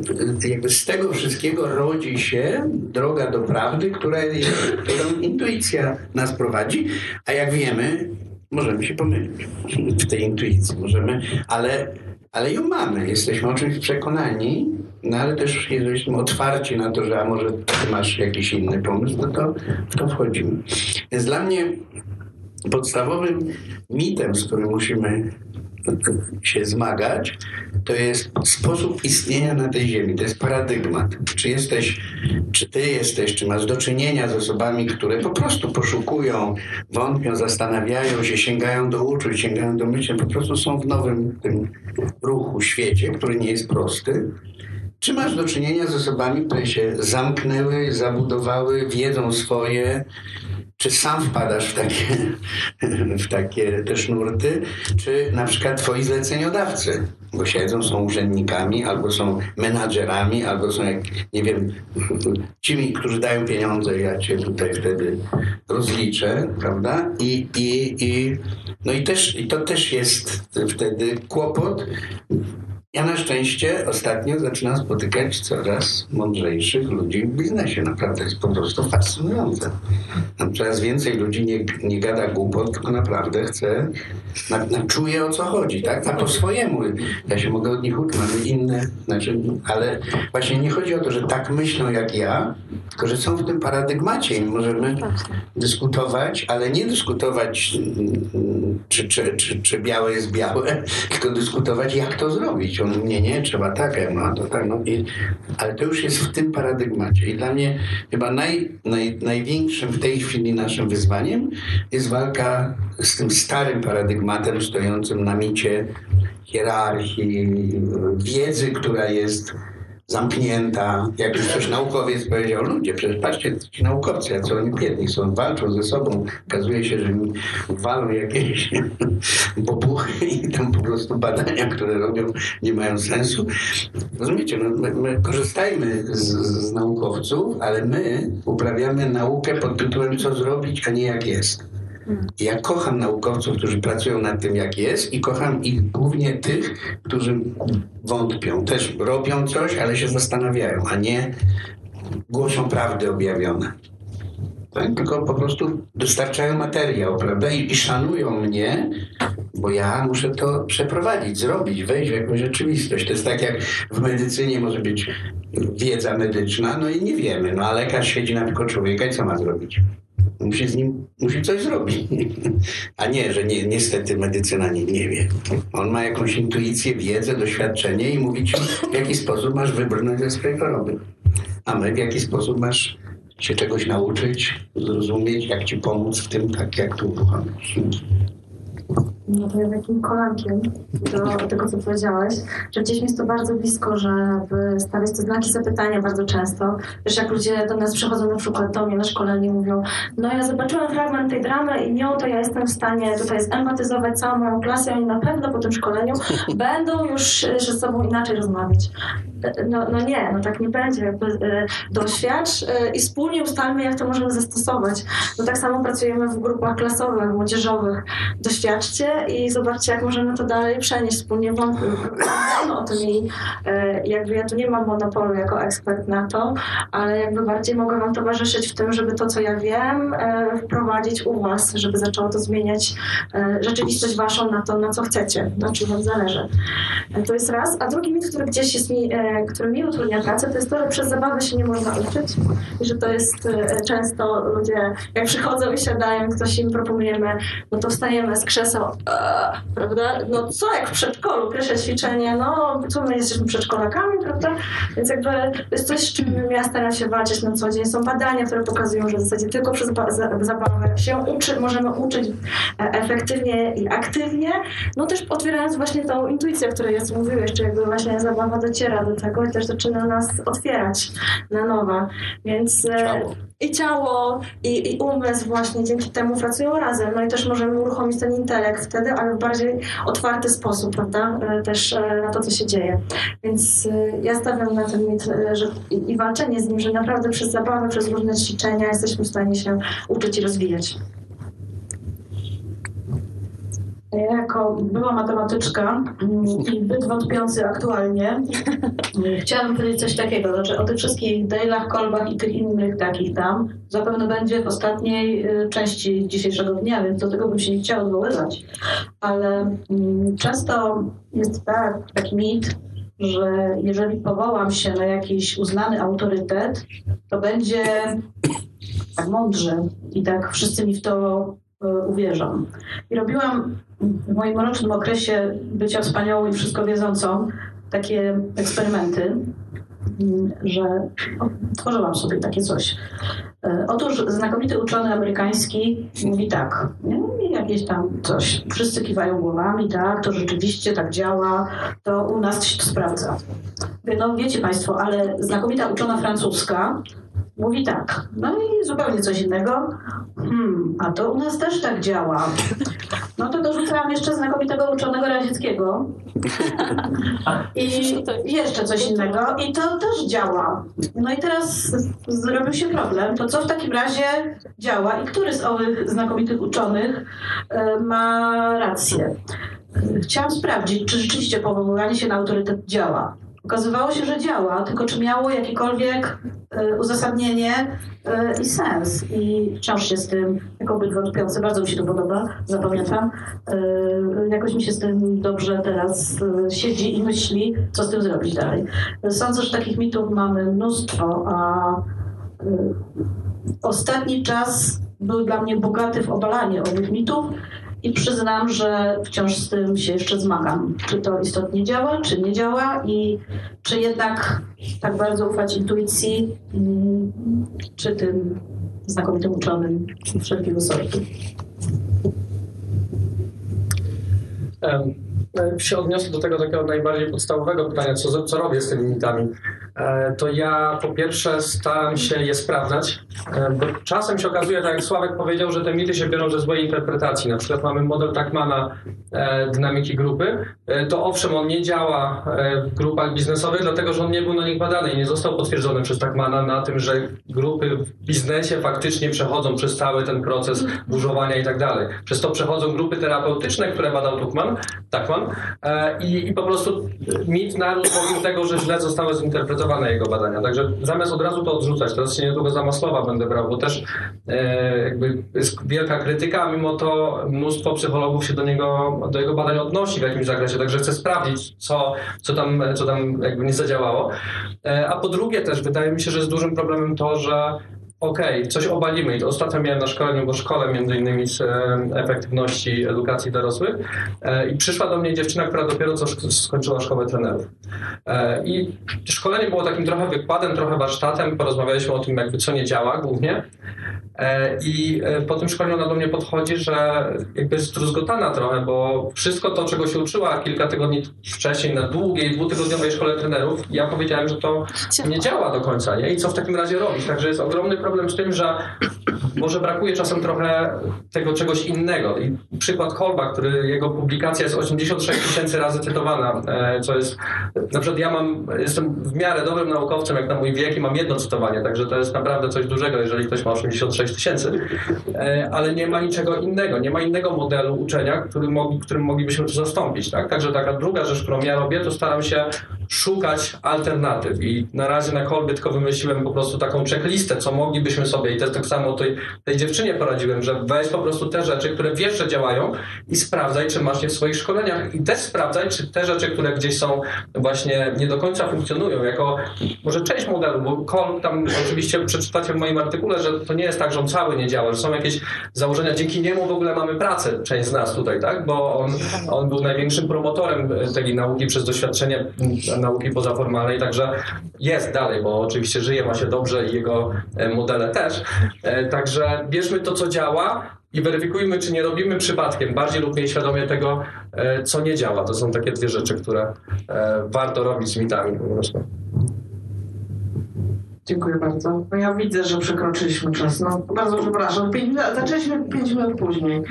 jakby z tego wszystkiego rodzi się droga do prawdy, która jest, którą intuicja nas prowadzi, a jak wiemy, możemy się pomylić w tej intuicji, możemy, ale, ale ją mamy, jesteśmy o czymś przekonani, no ale też jesteśmy otwarci na to, że a może ty masz jakiś inny pomysł, no to w to wchodzimy. Więc dla mnie podstawowym mitem, z którym musimy się zmagać, to jest sposób istnienia na tej ziemi, to jest paradygmat. Czy jesteś, czy ty jesteś, czy masz do czynienia z osobami, które po prostu poszukują, wątpią, zastanawiają się, sięgają do uczuć, sięgają do myśleń, po prostu są w nowym tym ruchu, świecie, który nie jest prosty. Czy masz do czynienia z osobami, które się zamknęły, zabudowały, wiedzą swoje, czy sam wpadasz w takie, (laughs) w takie też nurty, czy na przykład twoi zleceniodawcy, bo siedzą, są urzędnikami, albo są menadżerami, albo są, jak, nie wiem, (laughs) ci, którzy dają pieniądze, ja cię tutaj wtedy rozliczę, prawda? I, i, i, no i, też, i to też jest wtedy kłopot, Ja na szczęście ostatnio zaczynam spotykać coraz mądrzejszych ludzi w biznesie. Naprawdę jest po prostu fascynujące. Tam coraz więcej ludzi nie, nie gada głupot, tylko naprawdę chce, na, na, czuje o co chodzi, tak? A po swojemu. Ja się mogę od nich uczyć, mamy inne, znaczy, ale właśnie nie chodzi o to, że tak myślą jak ja, tylko że są w tym paradygmacie i możemy dyskutować, ale nie dyskutować, czy, czy, czy, czy białe jest białe, (laughs) tylko dyskutować, jak to zrobić. On nie, nie, trzeba tak, no to tak, no i, ale to już jest w tym paradygmacie. I dla mnie chyba naj, naj, największym w tej chwili naszym wyzwaniem jest walka z tym starym paradygmatem stojącym na micie hierarchii, wiedzy, która jest zamknięta. Jak coś naukowiec powiedział, ludzie, przecież patrzcie, ci naukowcy, co oni biedni są, walczą ze sobą. Okazuje się, że mi walą jakieś (laughs) bobuchy i tam po prostu badania, które robią, nie mają sensu. Rozumiecie, no, my, my korzystajmy z, z naukowców, ale my uprawiamy naukę pod tytułem co zrobić, a nie jak jest. Ja kocham naukowców, którzy pracują nad tym, jak jest, i kocham ich głównie tych, którzy wątpią. Też robią coś, ale się zastanawiają, a nie głoszą prawdy objawione. Tak? Tylko po prostu dostarczają materiał, prawda? I, I szanują mnie, bo ja muszę to przeprowadzić, zrobić, wejść w jakąś rzeczywistość. To jest tak jak w medycynie może być wiedza medyczna, no i nie wiemy, no a lekarz siedzi na tylko człowieka i co ma zrobić? Musi z nim musi coś zrobić. A nie, że nie, niestety medycyna nie, nie wie. On ma jakąś intuicję, wiedzę, doświadczenie i mówi ci, w jaki sposób masz wybrnąć ze swojej choroby. A my w jaki sposób masz się czegoś nauczyć, zrozumieć, jak ci pomóc w tym, tak jak tu uruchomić. No to takim kolankiem do tego, co powiedziałeś, że gdzieś mi jest to bardzo blisko, żeby stawiać te znaki zapytania bardzo często. Wiesz, jak ludzie do nas przychodzą na przykład do mnie na szkolenie mówią, no ja zobaczyłem fragment tej dramy i nią to ja jestem w stanie tutaj zempatyzować całą moją klasę i oni na pewno po tym szkoleniu będą już ze sobą inaczej rozmawiać. No, no nie, no tak nie będzie. E, doświadcz e, i wspólnie ustalmy, jak to możemy zastosować. No tak samo pracujemy w grupach klasowych, młodzieżowych. Doświadczcie i zobaczcie, jak możemy to dalej przenieść wspólnie wątku. No, to mi, e, jakby ja tu nie mam monopolu jako ekspert na to, ale jakby bardziej mogę wam towarzyszyć w tym, żeby to, co ja wiem, wprowadzić u was, żeby zaczęło to zmieniać rzeczywistość waszą na to, na co chcecie, na czym wam zależy. To jest raz. A drugi mit, który gdzieś jest mi które mi utrudnia pracę, to jest to, że przez zabawę się nie można uczyć i że to jest e, często ludzie, jak przychodzą i siadają, ktoś im proponujemy, no to wstajemy z krzeseł, eee, prawda? No co jak w przedszkolu, pierwsze ćwiczenie, no co my jesteśmy przedszkolakami, prawda? Więc jakby to jest coś, z czym ja staram się walczyć na co dzień. Są badania, które pokazują, że w zasadzie tylko przez zabawę się uczy, możemy uczyć e, efektywnie i aktywnie, no też otwierając właśnie tą intuicję, o której ja mówiłeś, czy jakby właśnie zabawa dociera do tego i też zaczyna nas otwierać na nowo. Więc e, ciało. i ciało, i, i umysł właśnie dzięki temu pracują razem. No i też możemy uruchomić ten intelekt wtedy, ale w bardziej otwarty sposób, prawda? E, też e, na to, co się dzieje. Więc ja stawiam na ten mit, że i, i walczenie z nim, że naprawdę przez zabawę, przez różne ćwiczenia jesteśmy w stanie się uczyć i rozwijać. Ja jako była matematyczka mm, i byt wątpiący aktualnie, (laughs) chciałabym powiedzieć coś takiego, znaczy o tych wszystkich Dale'ach, Kolbach i tych innych takich tam zapewne będzie w ostatniej y, części dzisiejszego dnia, więc do tego bym się nie chciała odwoływać. Ale mm, często jest tak, taki mit, że jeżeli powołam się na jakiś uznany autorytet, to będzie tak mądrze i tak wszyscy mi w to uwierzą. I robiłam w moim mrocznym okresie bycia wspaniałą i wszystko wiedzącą takie eksperymenty, że tworzyłam sobie takie coś. E, otóż znakomity uczony amerykański mówi tak, jakieś tam coś, wszyscy kiwają głowami, tak, to rzeczywiście tak działa, to u nas się to sprawdza. No wiecie Państwo, ale znakomita uczona francuska mówi tak, no i zupełnie coś innego, hmm, a to u nas też tak działa. No to dorzucałam jeszcze znakomitego uczonego Radzieckiego i jeszcze coś innego i to też działa. No i teraz zrobił się problem, to co w takim razie działa i który z owych znakomitych uczonych e, ma rację? chciałam sprawdzić, czy rzeczywiście powoływanie się na autorytet działa. Okazywało się, że działa, tylko czy miało jakiekolwiek y, uzasadnienie y, i sens. I wciąż się z tym, jako byt wątpiący, bardzo mi się to podoba, zapamiętam. Y, jakoś mi się z tym dobrze teraz siedzi i myśli, co z tym zrobić dalej. Sądzę, że takich mitów mamy mnóstwo, a ostatni czas był dla mnie bogaty w obalanie owych mitów i przyznam, że wciąż z tym się jeszcze zmagam. Czy to istotnie działa, czy nie działa i czy jednak tak bardzo ufać intuicji, mm, czy tym znakomitym uczonym wszelkiego sortu. się odniosę do tego takiego najbardziej podstawowego pytania, co, co robię z tymi mitami. E, to ja po pierwsze staram się je sprawdzać, e, bo czasem się okazuje, tak jak Sławek powiedział, że te mity się biorą ze złej interpretacji. Na przykład mamy model Takmana e, dynamiki grupy. To owszem, on nie działa w grupach biznesowych, dlatego że on nie był na nich badany i nie został potwierdzony przez Takmana na tym, że grupy w biznesie faktycznie przechodzą przez cały ten proces burzowania i tak dalej. Przez to przechodzą grupy terapeutyczne, które badał Takman i, i po prostu mit narósł pomimo tego, że źle zostały zinterpretowane jego badania. Także zamiast od razu to odrzucać, teraz się niedługo za Maslowa będę brał, bo też e, jakby jest wielka krytyka, a mimo to mnóstwo psychologów się do niego, do jego badań odnosi w jakimś zakresie, także chcę sprawdzić, co, co tam, co tam jakby nie zadziałało. E, a po drugie też wydaje mi się, że jest dużym problemem to, że okej, okay, coś obalimy. I to ostatnio miałem na szkoleniu, bo szkole między innymi z e, efektywności edukacji dorosłych e, i przyszła do mnie dziewczyna, która dopiero co skończyła szkołę trenerów. E, I szkolenie było takim trochę wykładem, trochę warsztatem, porozmawialiśmy o tym jakby co nie działa głównie. I po tym szkoleniu ona do mnie podchodzi, że jakby jest druzgotana trochę, bo wszystko to, czego się uczyła kilka tygodni wcześniej na długiej, dwutygodniowej szkole trenerów, ja powiedziałem, że to nie działa do końca, nie? I co w takim razie robić? Także jest ogromny problem problem z tym, że może brakuje czasem trochę tego czegoś innego. I przykład Kolba, który jego publikacja jest 86 tysięcy razy cytowana, e, co jest, na przykład ja mam, jestem w miarę dobrym naukowcem jak na mój wiek i mam jedno cytowanie, także to jest naprawdę coś dużego, jeżeli ktoś ma 86 tysięcy, e, ale nie ma niczego innego, nie ma innego modelu uczenia, którym moglibyśmy to zastąpić. Tak? Także taka druga rzecz, którą ja robię, to staram się szukać alternatyw. I na razie na Kolbie tylko wymyśliłem po prostu taką checklistę, co moglibyśmy sobie i jest tak samo tej, tej dziewczynie poradziłem, że weź po prostu te rzeczy, które wiesz, że działają i sprawdzaj, czy masz je w swoich szkoleniach i też sprawdzaj, czy te rzeczy, które gdzieś są właśnie nie do końca funkcjonują, jako może część modelu, bo Kolb tam oczywiście przeczytacie w moim artykule, że to nie jest tak, że on cały nie działa, że są jakieś założenia, dzięki niemu w ogóle mamy pracę, część z nas tutaj, tak, bo on, on był największym promotorem tej nauki przez doświadczenie nauki pozaformalnej, także jest dalej, bo oczywiście żyje, ma się dobrze i jego e, modele też. E, także bierzmy to, co działa i weryfikujmy, czy nie robimy przypadkiem bardziej lub mniej świadomie tego, e, co nie działa. To są takie dwie rzeczy, które warto robić z mitami po prostu. Dziękuję bardzo. No ja widzę, że przekroczyliśmy czas. No, bardzo przepraszam. Pięć, zaczęliśmy 5 minut później.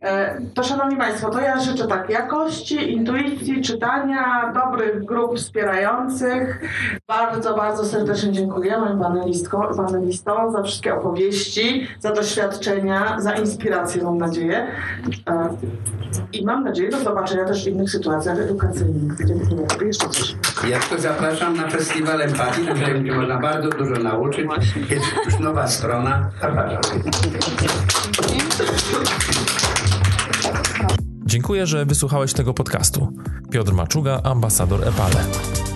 E, to szanowni Państwo, to ja życzę tak jakości, intuicji, czytania, dobrych grup wspierających. Bardzo, bardzo serdecznie dziękujemy panelistkom, panelistom za wszystkie opowieści, za doświadczenia, za inspirację, mam nadzieję. E, I mam nadzieję do zobaczenia też w innych sytuacjach edukacyjnych. Dziękuję. Jeszcze coś. Ja to zapraszam na festiwal empatii, na którym będzie można bardzo bardzo dużo nauczyć. Jest już nowa strona. Dziękuję, że wysłuchałeś tego podcastu. Piotr Maczuga, ambasador EPALE.